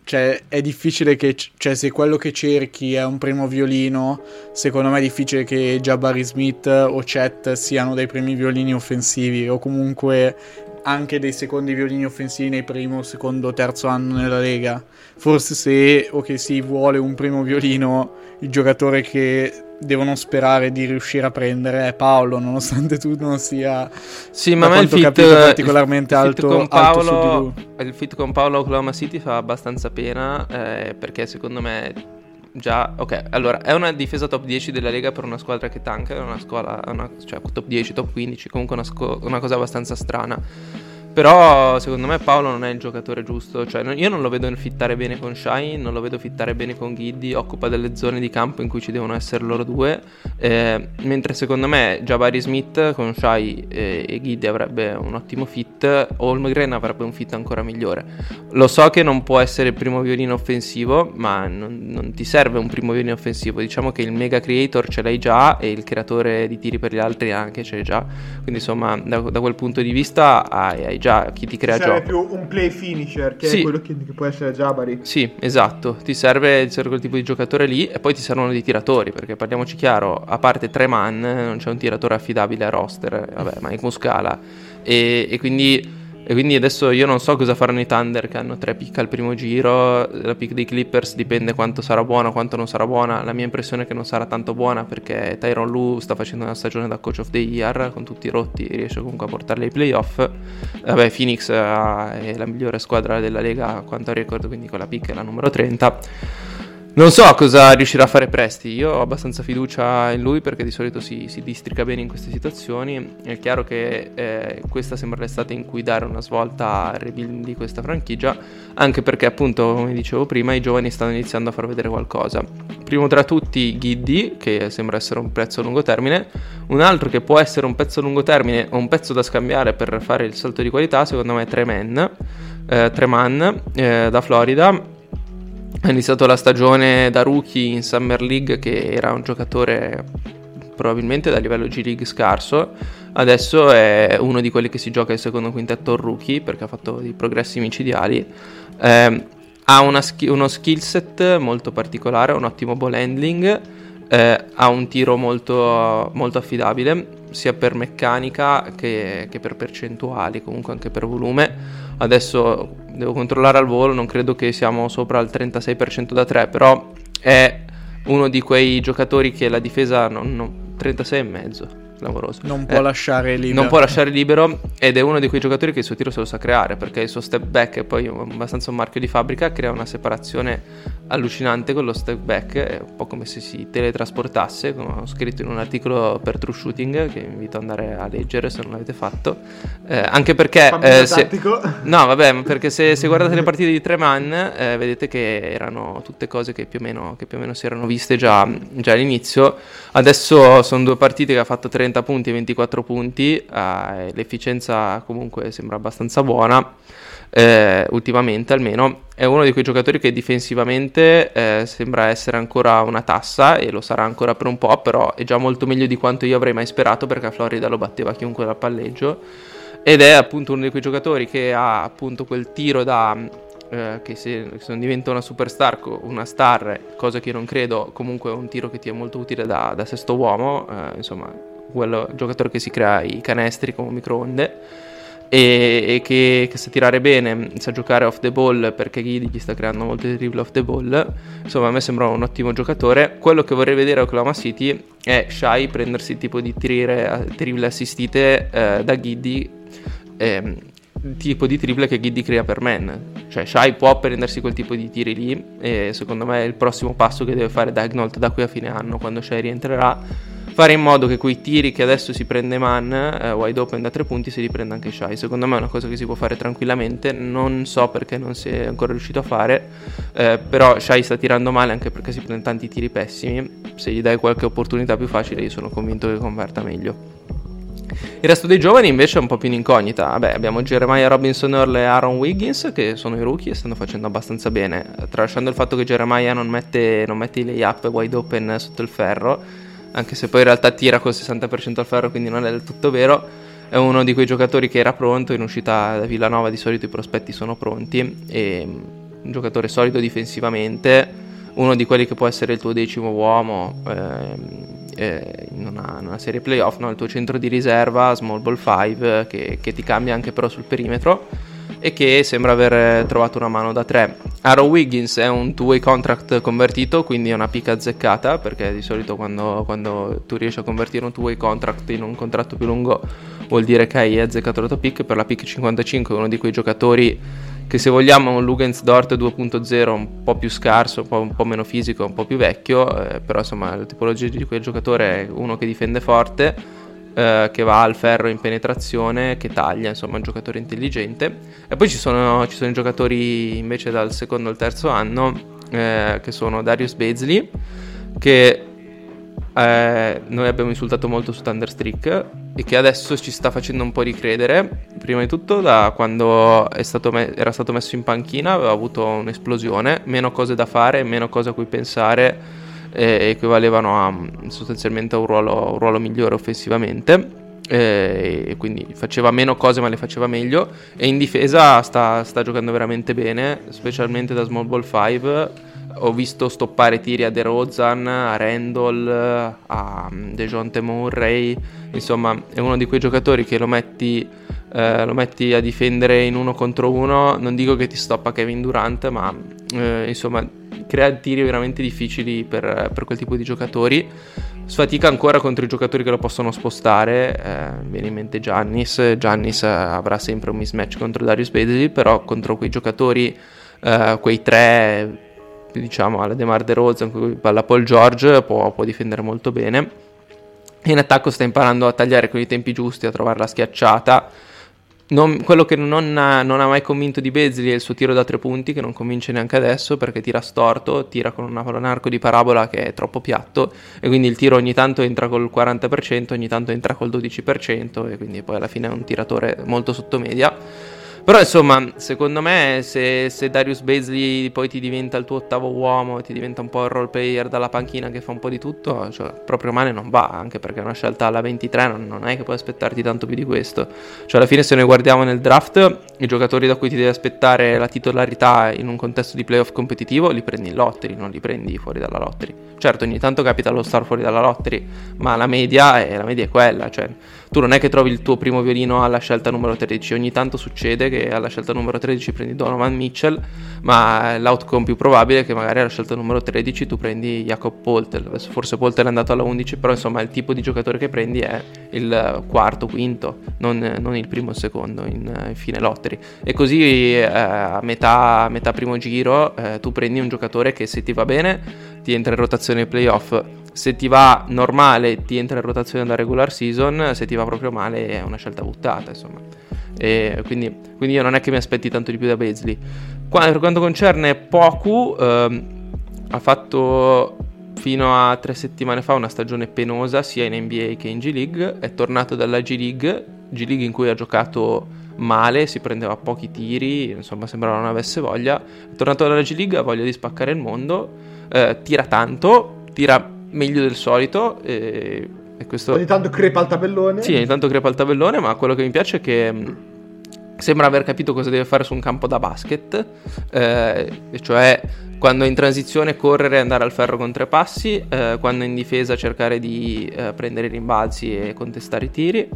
cioè, è difficile che cioè, se quello che cerchi è un primo violino, secondo me è difficile che Jabari Smith o Chet siano dei primi violini offensivi o comunque anche dei secondi violini offensivi nei primo, secondo, terzo anno nella Lega. Forse se o che si vuole un primo violino, il giocatore che devono sperare di riuscire a prendere è Paolo, nonostante tu non sia Sì, ma me il fit, capito, il particolarmente fit alto- con alto su di Paolo, lui. il fit con Paolo Oklahoma City fa abbastanza pena eh, perché secondo me già ok allora è una difesa top 10 della Lega per una squadra che tanca è una squadra una, cioè top 10 top 15 comunque una, sco- una cosa abbastanza strana però secondo me Paolo non è il giocatore giusto. Cioè io non lo vedo fittare bene con Shine non lo vedo fittare bene con Giddy occupa delle zone di campo in cui ci devono essere loro due. Eh, mentre secondo me Jabari Smith con Shai e, e Giddy avrebbe un ottimo fit. Holmgren avrebbe un fit ancora migliore. Lo so che non può essere il primo violino offensivo ma non, non ti serve un primo violino offensivo. Diciamo che il mega creator ce l'hai già e il creatore di tiri per gli altri anche ce l'hai già. Quindi insomma da, da quel punto di vista hai, hai già già, chi ti crea serve gioco. più un play finisher che Sì. è quello che, che può essere Jabari. Sì, esatto, ti serve, ti serve quel tipo di giocatore lì e poi ti servono dei tiratori, perché parliamoci chiaro, a parte tre man non c'è un tiratore affidabile a roster, vabbè, Mike Muscala, e, e quindi, e quindi adesso io non so cosa faranno i Thunder che hanno tre pick al primo giro, la pick dei Clippers dipende quanto sarà buona, quanto non sarà buona, la mia impressione è che non sarà tanto buona perché Tyron Lu sta facendo una stagione da coach of the year con tutti i rotti, riesce comunque a portarli ai playoff, vabbè Phoenix eh, è la migliore squadra della Lega a quanto ricordo, quindi con la pick è la numero 30. Non so cosa riuscirà a fare Presti, io ho abbastanza fiducia in lui perché di solito si, si districa bene in queste situazioni. È chiaro che eh, questa sembra l'estate in cui dare una svolta al rebuild di questa franchigia, anche perché appunto, come dicevo prima, i giovani stanno iniziando a far vedere qualcosa. Primo tra tutti Giddy, che sembra essere un pezzo a lungo termine, un altro che può essere un pezzo a lungo termine o un pezzo da scambiare per fare il salto di qualità, secondo me è Treman, eh, Treman eh, da Florida ha iniziato la stagione da rookie in Summer League che era un giocatore probabilmente da livello G League scarso. Adesso è uno di quelli che si gioca il secondo quintetto rookie perché ha fatto dei progressi micidiali. Eh, ha ski- uno skill set molto particolare un ottimo ball handling eh, ha un tiro molto, molto affidabile sia per meccanica che, che per percentuali comunque anche per volume Adesso devo controllare al volo, non credo che siamo sopra il 36% da 3, però è uno di quei giocatori che la difesa non, non 36,5 clamoroso. Non può Eh, lasciare libero. non può lasciare libero ed è uno di quei giocatori che il suo tiro se lo sa creare perché il suo step back è poi abbastanza un marchio di fabbrica, crea una separazione allucinante con lo step back, è un po' come se si teletrasportasse, come ho scritto in un articolo per True Shooting che vi invito ad andare a leggere se non l'avete fatto, Eh, anche perché... Eh, se-. No, vabbè, perché se, se guardate le partite di Treman, eh, vedete che erano tutte cose che più o meno, che più o meno si erano viste già, già all'inizio. Adesso sono due partite che ha fatto 30 punti e 24 punti. eh, l'efficienza comunque sembra abbastanza buona. eh, ultimamente almeno è uno di quei giocatori che difensivamente eh, sembra essere ancora una tassa e lo sarà ancora per un po' però è già molto meglio di quanto io avrei mai sperato perché a Florida lo batteva chiunque dal palleggio ed è appunto uno di quei giocatori che ha appunto quel tiro da eh, che se, se non diventa una superstar, una star, cosa che io non credo, comunque è un tiro che ti è molto utile da, da sesto uomo, eh, insomma, quello giocatore che si crea i canestri come microonde e, e che, che sa tirare bene, sa giocare off the ball perché Gidi gli sta creando molte dribble off the ball. Insomma, a me sembra un ottimo giocatore. Quello che vorrei vedere a Oklahoma City è Shai prendersi il tipo di tire, dribble assistite eh, da Giddy il tipo di triple che Giddy crea per man. Cioè, Shai può prendersi quel tipo di tiri lì. E secondo me è il prossimo passo che deve fare Dagnalt da qui a fine anno, quando Shai rientrerà. Fare in modo che quei tiri che adesso si prende man, eh, wide open da tre punti, si riprenda anche Shai. Secondo me è una cosa che si può fare tranquillamente. Non so perché non si è ancora riuscito a fare. eh, però Shai sta tirando male anche perché si prende tanti tiri pessimi. Se gli dai qualche opportunità più facile, io sono convinto che converta meglio. Il resto dei giovani invece è un po' più in incognita. Vabbè, abbiamo Jeremiah Robinson Earl e Aaron Wiggins che sono i rookie e stanno facendo abbastanza bene. Tralasciando il fatto che Jeremiah non mette, non mette i layup wide open sotto il ferro, anche se poi in realtà tira col 60% al ferro, quindi non è del tutto vero. È uno di quei giocatori che era pronto. In uscita da Villanova di solito i prospetti sono pronti. E mm, un giocatore solido difensivamente. Uno di quelli che può essere il tuo decimo uomo. ehm, eh, in, una, in una serie playoff, no? il tuo centro di riserva, small ball 5, che, che ti cambia anche però sul perimetro e che sembra aver trovato una mano da 3. Aaron Wiggins è un two-way contract convertito, quindi è una pica azzeccata, perché di solito quando, quando tu riesci a convertire un two-way contract in un contratto più lungo vuol dire che hai azzeccato la tua pick. Per la pick 55 è uno di quei giocatori che se vogliamo è un Lugens Dort 2.0 un po' più scarso, un po', un po' meno fisico, un po' più vecchio, eh, però insomma la tipologia di quel giocatore è uno che difende forte, eh, che va al ferro in penetrazione, che taglia, insomma un giocatore intelligente. E poi ci sono, ci sono i giocatori invece dal secondo al terzo anno, eh, che sono Darius Bezley, che eh, noi abbiamo insultato molto su Thunderstreak e che adesso ci sta facendo un po' ricredere. Prima di tutto, da quando stato me- era stato messo in panchina, aveva avuto un'esplosione, meno cose da fare, meno cose a cui pensare, eh, equivalevano a mm, sostanzialmente a un ruolo, un ruolo migliore offensivamente. eh, e quindi faceva meno cose ma le faceva meglio e in difesa sta, sta giocando veramente bene, specialmente da small ball 5 ho visto stoppare tiri a DeRozan, a Randall, a mm, DeJounte Murray, insomma è uno di quei giocatori che lo metti, eh, lo metti, a difendere in uno contro uno, non dico che ti stoppa Kevin Durant, ma eh, insomma crea tiri veramente difficili per, per, quel tipo di giocatori. Sfatica ancora contro i giocatori che lo possono spostare, eh, viene in mente Giannis, Giannis avrà sempre un mismatch contro Darius Basley, però contro quei giocatori, eh, quei tre diciamo alla DeMar DeRozan palla Paul George può, può difendere molto bene. In attacco sta imparando a tagliare con i tempi giusti a trovare la schiacciata non, quello che non ha, non ha, mai convinto di Bezzi è il suo tiro da tre punti, che non convince neanche adesso perché tira storto, tira con una, un arco di parabola che è troppo piatto e quindi il tiro ogni tanto entra col 40%, ogni tanto entra col 12% e quindi poi alla fine è un tiratore molto sottomedia. Però insomma, secondo me se, se, Darius Basley poi ti diventa il tuo ottavo uomo, ti diventa un po' il role player dalla panchina che fa un po' di tutto, cioè, proprio male non va, anche perché è una scelta alla 23, non, non è che puoi aspettarti tanto più di questo. Cioè alla fine se noi guardiamo nel draft, i giocatori da cui ti devi aspettare la titolarità in un contesto di playoff competitivo li prendi in lottery, non li prendi fuori dalla lottery. Certo, ogni tanto capita lo star fuori dalla lottery, ma la media è, la media è quella, cioè tu non è che trovi il tuo primo violino alla scelta numero 13, ogni tanto succede che alla scelta numero 13 prendi Donovan Mitchell, ma l'outcome più probabile è che magari alla scelta numero 13 tu prendi Jacob Poltel, forse Poltel è andato alla 11, però insomma il tipo di giocatore che prendi è il quarto, quinto, non, non il primo o il secondo in, in, fine lottery. E così eh, a metà, metà, primo giro eh, tu prendi un giocatore che se ti va bene ti entra in rotazione ai playoff se ti va normale ti entra in rotazione da regular season, se ti va proprio male è una scelta buttata, insomma. Quindi, quindi, io non è che mi aspetti tanto di più da Beasley. Qua, per quanto concerne Poku, ehm, ha fatto fino a tre settimane fa una stagione penosa sia in NBA che in G League, è tornato dalla G League, G League in cui ha giocato male, si prendeva pochi tiri, insomma sembrava non avesse voglia, è tornato dalla G League, ha voglia di spaccare il mondo, eh, tira tanto, tira meglio del solito. E, e questo... Ogni tanto crepa il tabellone. Sì, ogni tanto crepa il tabellone, ma quello che mi piace è che mm, sembra aver capito cosa deve fare su un campo da basket, eh, cioè quando in transizione correre e andare al ferro con tre passi, eh, quando in difesa cercare di eh, prendere i rimbalzi e contestare i tiri,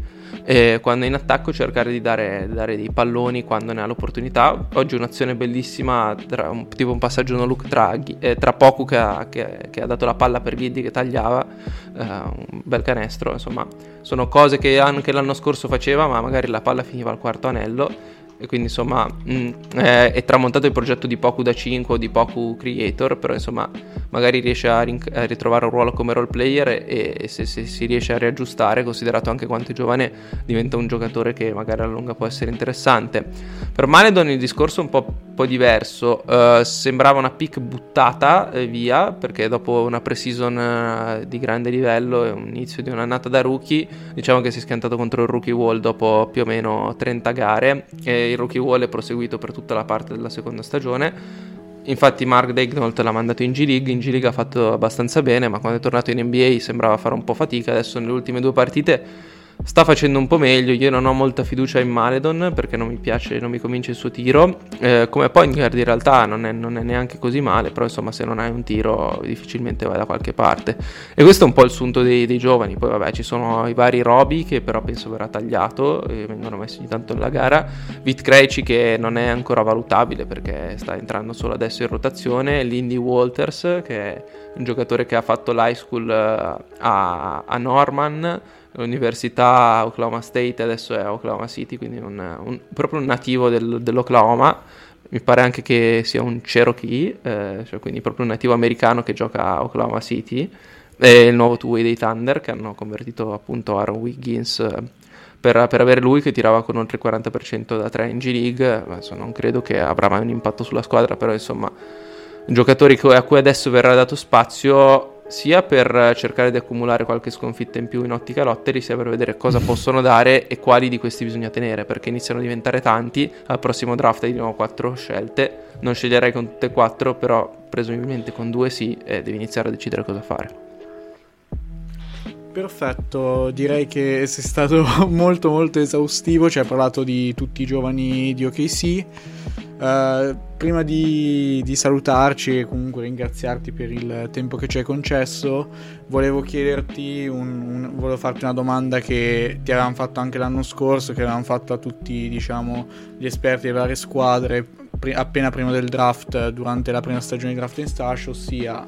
e quando in attacco cercare di dare, dare, dei palloni quando ne ha l'opportunità. Oggi un'azione bellissima, tra, un, tipo un passaggio no look tra, eh, tra Poku che ha, che, che ha, dato la palla per Ghiddi che tagliava, eh, un bel canestro, insomma sono cose che anche l'anno scorso faceva ma magari la palla finiva al quarto anello e quindi insomma mh, mm, è, è, tramontato il progetto di Poku da 5 o di Poku Creator, però insomma magari riesce a, rin- a ritrovare un ruolo come role player e, e se, se, si riesce a riaggiustare, considerato anche quanto è giovane, diventa un giocatore che magari alla lunga può essere interessante. Per Maledon il discorso è un po', po diverso, uh, sembrava una pick buttata eh, via, perché dopo una pre-season uh, di grande livello e un inizio di un'annata da rookie, diciamo che si è schiantato contro il rookie wall dopo più o meno 30 gare e il rookie wall è proseguito per tutta la parte della seconda stagione. Infatti Mark Daignault l'ha mandato in G League, in G League ha fatto abbastanza bene, ma quando è tornato in NBA sembrava fare un po' fatica, adesso nelle ultime due partite sta facendo un po' meglio. Io non ho molta fiducia in Maledon perché non mi piace, non mi convince il suo tiro. Eh, come point guard in realtà non è, non è, neanche così male, però insomma se non hai un tiro difficilmente vai da qualche parte. E questo è un po' il sunto dei, dei giovani. Poi vabbè ci sono i vari Roby che però penso verrà tagliato e vengono messi ogni tanto nella gara. Vit che non è ancora valutabile perché sta entrando solo adesso in rotazione. Lindy Walters che è un giocatore che ha fatto l'high school eh, a, a Norman l'università Oklahoma State adesso è Oklahoma City, quindi un, un, proprio un nativo del, dell'Oklahoma. Mi pare anche che sia un Cherokee, eh, cioè quindi proprio un nativo americano che gioca a Oklahoma City. È il nuovo two-way dei Thunder che hanno convertito appunto Aaron Wiggins eh, per, per, avere lui che tirava con oltre il 40% da 3 in G League. Adesso non credo che avrà mai un impatto sulla squadra, però insomma, giocatori a cui adesso verrà dato spazio sia per cercare di accumulare qualche sconfitta in più in ottica lottery, sia per vedere cosa [laughs] possono dare e quali di questi bisogna tenere, perché iniziano a diventare tanti. Al prossimo draft di nuovo 4 scelte. Non sceglierei con tutte e quattro, però presumibilmente con due sì, e devi iniziare a decidere cosa fare. Perfetto, direi che sei stato [laughs] molto molto esaustivo, ci hai parlato di tutti i giovani di OKC. Uh, prima di, di, salutarci e comunque ringraziarti per il tempo che ci hai concesso, volevo chiederti, un, un, volevo farti una domanda che ti avevamo fatto anche l'anno scorso, che avevamo fatto a tutti diciamo, gli esperti delle varie squadre pri- appena prima del draft, durante la prima stagione di Draft in Stash, ossia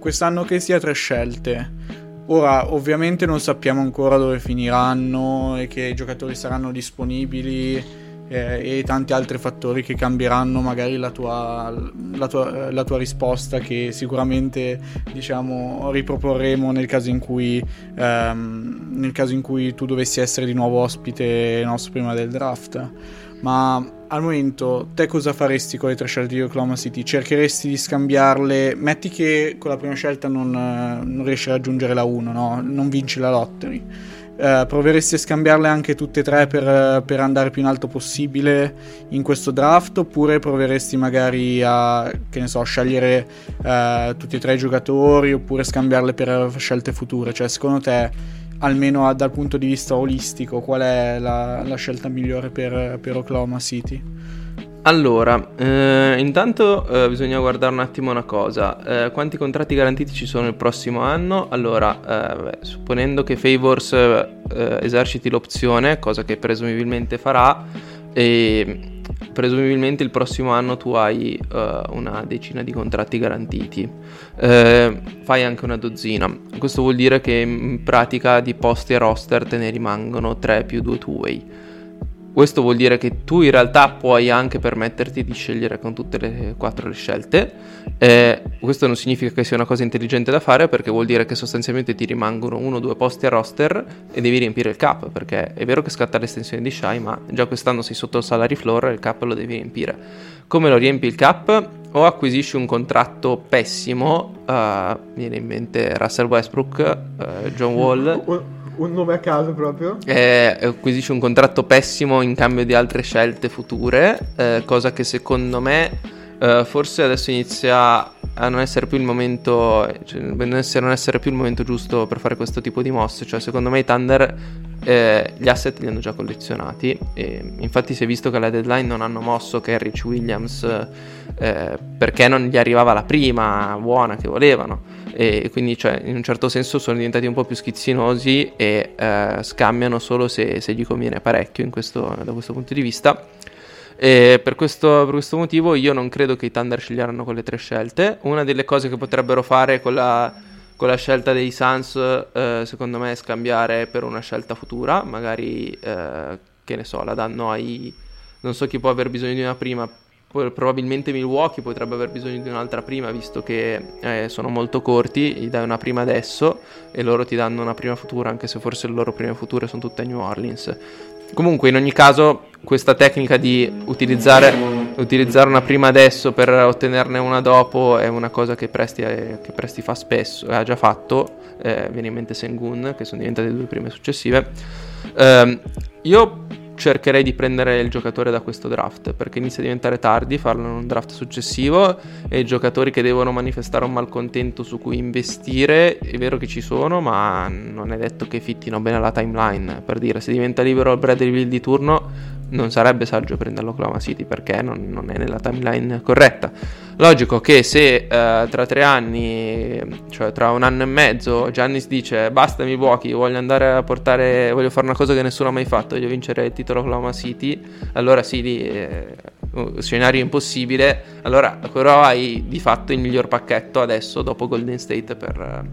quest'anno che sia tre scelte Ora, ovviamente non sappiamo ancora dove finiranno e che giocatori saranno disponibili eh, e tanti altri fattori che cambieranno magari la tua, la tua, la tua risposta che sicuramente diciamo, riproporremo nel caso, cui, ehm, nel caso in cui tu dovessi essere di nuovo ospite nostro prima del draft. Ma al momento te cosa faresti con le tre scelte di Oklahoma City? Cercheresti di scambiarle? Metti che con la prima scelta non, non riesci a raggiungere la 1, no? non vinci la lottery. Uh, proveresti a scambiarle anche tutte e tre per, per, andare più in alto possibile in questo draft oppure proveresti magari a che ne so, scegliere uh, tutti e tre i giocatori oppure scambiarle per scelte future cioè secondo te almeno dal punto di vista olistico, qual è la, la scelta migliore per, per, Oklahoma City? Allora, eh, intanto eh, bisogna guardare un attimo una cosa. Eh, quanti contratti garantiti ci sono il prossimo anno? Allora, eh, beh, supponendo che Favors eh, eserciti l'opzione, cosa che presumibilmente farà, e presumibilmente il prossimo anno tu hai uh, una decina di contratti garantiti, uh, fai anche una dozzina. Questo vuol dire che in pratica di posti e roster te ne rimangono 3 più 2 two-way. Questo vuol dire che tu in realtà puoi anche permetterti di scegliere con tutte le quattro le scelte. Eh, questo non significa che sia una cosa intelligente da fare perché vuol dire che sostanzialmente ti rimangono uno o due posti a roster e devi riempire il cap perché è vero che scatta l'estensione di Shy ma già quest'anno sei sotto il salary floor e il cap lo devi riempire. Come lo riempi il cap? O acquisisci un contratto pessimo, uh, viene in mente Russell Westbrook, uh, John Wall un nome a caso proprio. Eh, acquisisce un contratto pessimo in cambio di altre scelte future, eh, cosa che secondo me eh, forse adesso inizia a non essere più il momento, cioè, non essere più il momento giusto per fare questo tipo di mosse. Cioè, secondo me i Thunder eh, gli asset li hanno già collezionati. E infatti, si è visto che alla deadline non hanno mosso Kerrich Williams eh, perché non gli arrivava la prima buona che volevano e quindi cioè, in un certo senso sono diventati un po' più schizzinosi e eh, scambiano solo se, se, gli conviene parecchio questo, da questo punto di vista. Per questo, per questo motivo io non credo che i Thunder sceglieranno con le tre scelte. Una delle cose che potrebbero fare con la, con la scelta dei Suns, eh, secondo me, è scambiare per una scelta futura. Magari, eh, che ne so, la danno ai... Non so chi può aver bisogno di una prima, probabilmente Milwaukee potrebbe aver bisogno di un'altra prima visto che eh, sono molto corti, gli dai una prima adesso e loro ti danno una prima futura anche se forse le loro prime future sono tutte a New Orleans. Comunque in ogni caso questa tecnica di utilizzare, utilizzare una prima adesso per ottenerne una dopo è una cosa che Presti, che Presti fa spesso, ha già fatto, eh, viene in mente Sengun che sono diventate le due prime successive. Eh, io cercherei di prendere il giocatore da questo draft perché inizia a diventare tardi farlo in un draft successivo e i giocatori che devono manifestare un malcontento su cui investire è vero che ci sono ma non è detto che fittino bene la timeline per dire se diventa libero il Bradley Bill di turno non sarebbe saggio prenderlo Oklahoma City perché non, non, è nella timeline corretta. Logico che se uh, tra tre anni, cioè tra un anno e mezzo, Giannis dice basta Milwaukee, voglio andare a portare, voglio fare una cosa che nessuno ha mai fatto, voglio vincere il titolo Oklahoma City, allora sì, lì, eh, scenario impossibile, allora però hai di fatto il miglior pacchetto adesso dopo Golden State per,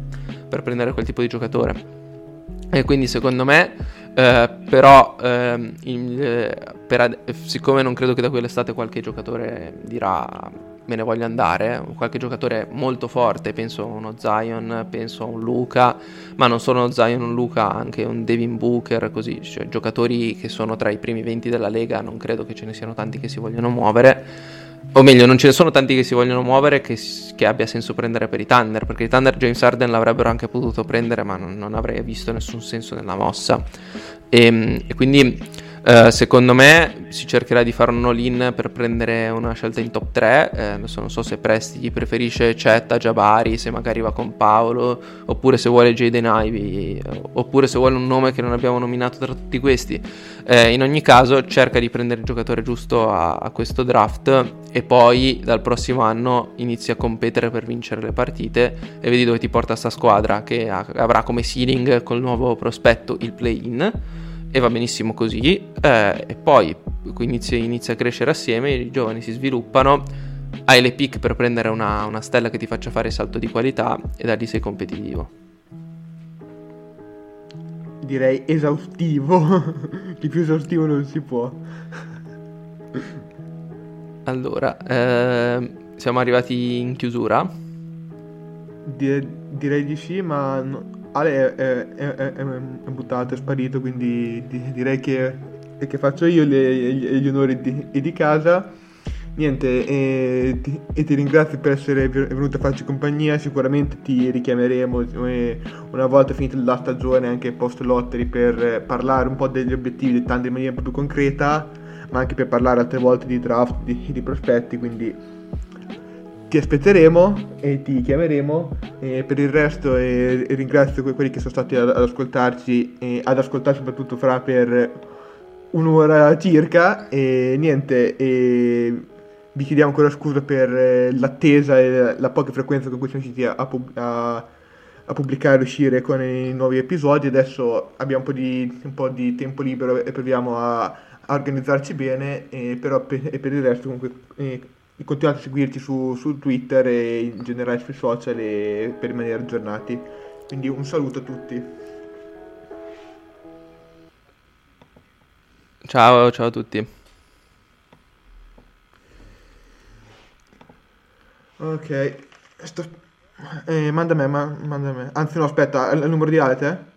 per prendere quel tipo di giocatore. E quindi secondo me eh, però ehm, in, eh, ad- siccome non credo che da quell'estate qualche giocatore dirà me ne voglio andare, qualche giocatore molto forte, penso a uno Zion, penso a un Luca, ma non solo uno Zion, un Luca, anche un Devin Booker, così, cioè giocatori che sono tra i primi 20 della Lega, non credo che ce ne siano tanti che si vogliono muovere o meglio, non ce ne sono tanti che si vogliono muovere che, che, abbia senso prendere per i Thunder, perché i Thunder James Harden l'avrebbero anche potuto prendere, ma non, non avrei visto nessun senso nella mossa. E, ehm, e quindi Eh, secondo me si cercherà di fare un all-in per prendere una scelta in top 3. Eh, adesso non so se Presti preferisce Cetta, Jabari, se magari va con Paolo, oppure se vuole Jaden Ivy, oppure se vuole un nome che non abbiamo nominato tra tutti questi. Eh, in ogni caso cerca di prendere il giocatore giusto a, a questo draft e poi dal prossimo anno inizi a competere per vincere le partite e vedi dove ti porta sta squadra che ha, avrà come ceiling col nuovo prospetto il play-in e va benissimo così eh, e poi inizia, inizia, a crescere assieme, i giovani si sviluppano, hai le pick per prendere una, una stella che ti faccia fare salto di qualità e da lì sei competitivo. Direi esaustivo, [laughs] di più esaustivo non si può. Allora, eh, siamo arrivati in chiusura. Dire, direi di sì, ma no, Ale è, è, è, è, buttato, è sparito, quindi direi che, che faccio io gli, gli onori di, di, casa. Niente, e ti, e ti, ringrazio per essere venuto a farci compagnia, sicuramente ti richiameremo una volta finita la stagione, anche post lottery, per parlare un po' degli obiettivi tandem in maniera un po' più concreta, ma anche per parlare altre volte di draft, di, di prospetti, quindi ti aspetteremo e ti chiameremo. E per il resto eh, ringrazio quelli che sono stati ad, ad ascoltarci e ad ascoltare soprattutto Fra per un'ora circa. E niente, e vi chiediamo ancora scusa per eh, l'attesa e la poca frequenza con cui siamo riusciti a, a, a pubblicare e uscire con i nuovi episodi. Adesso abbiamo un po' di, un po di tempo libero e proviamo a, a organizzarci bene, e però per, e per il resto comunque... Eh, continuate a seguirci su, su, Twitter e in generale sui social per rimanere aggiornati. Quindi un saluto a tutti. Ciao, ciao a tutti. Ok, Sto... eh, manda a me, ma... manda a me. Anzi no, aspetta, il numero di Alete? Eh?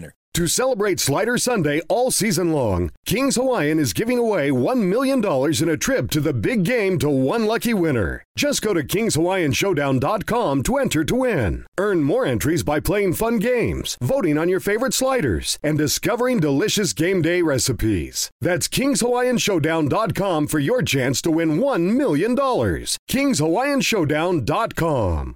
winner. To celebrate Slider Sunday all season long, Kings Hawaiian is giving away $1 million in a trip to the big game to one lucky winner. Just go to KingsHawaiianShowdown.com to enter to win. Earn more entries by playing fun games, voting on your favorite sliders, and discovering delicious game day recipes. That's KingsHawaiianShowdown.com for your chance to win $1 million. KingsHawaiianShowdown.com.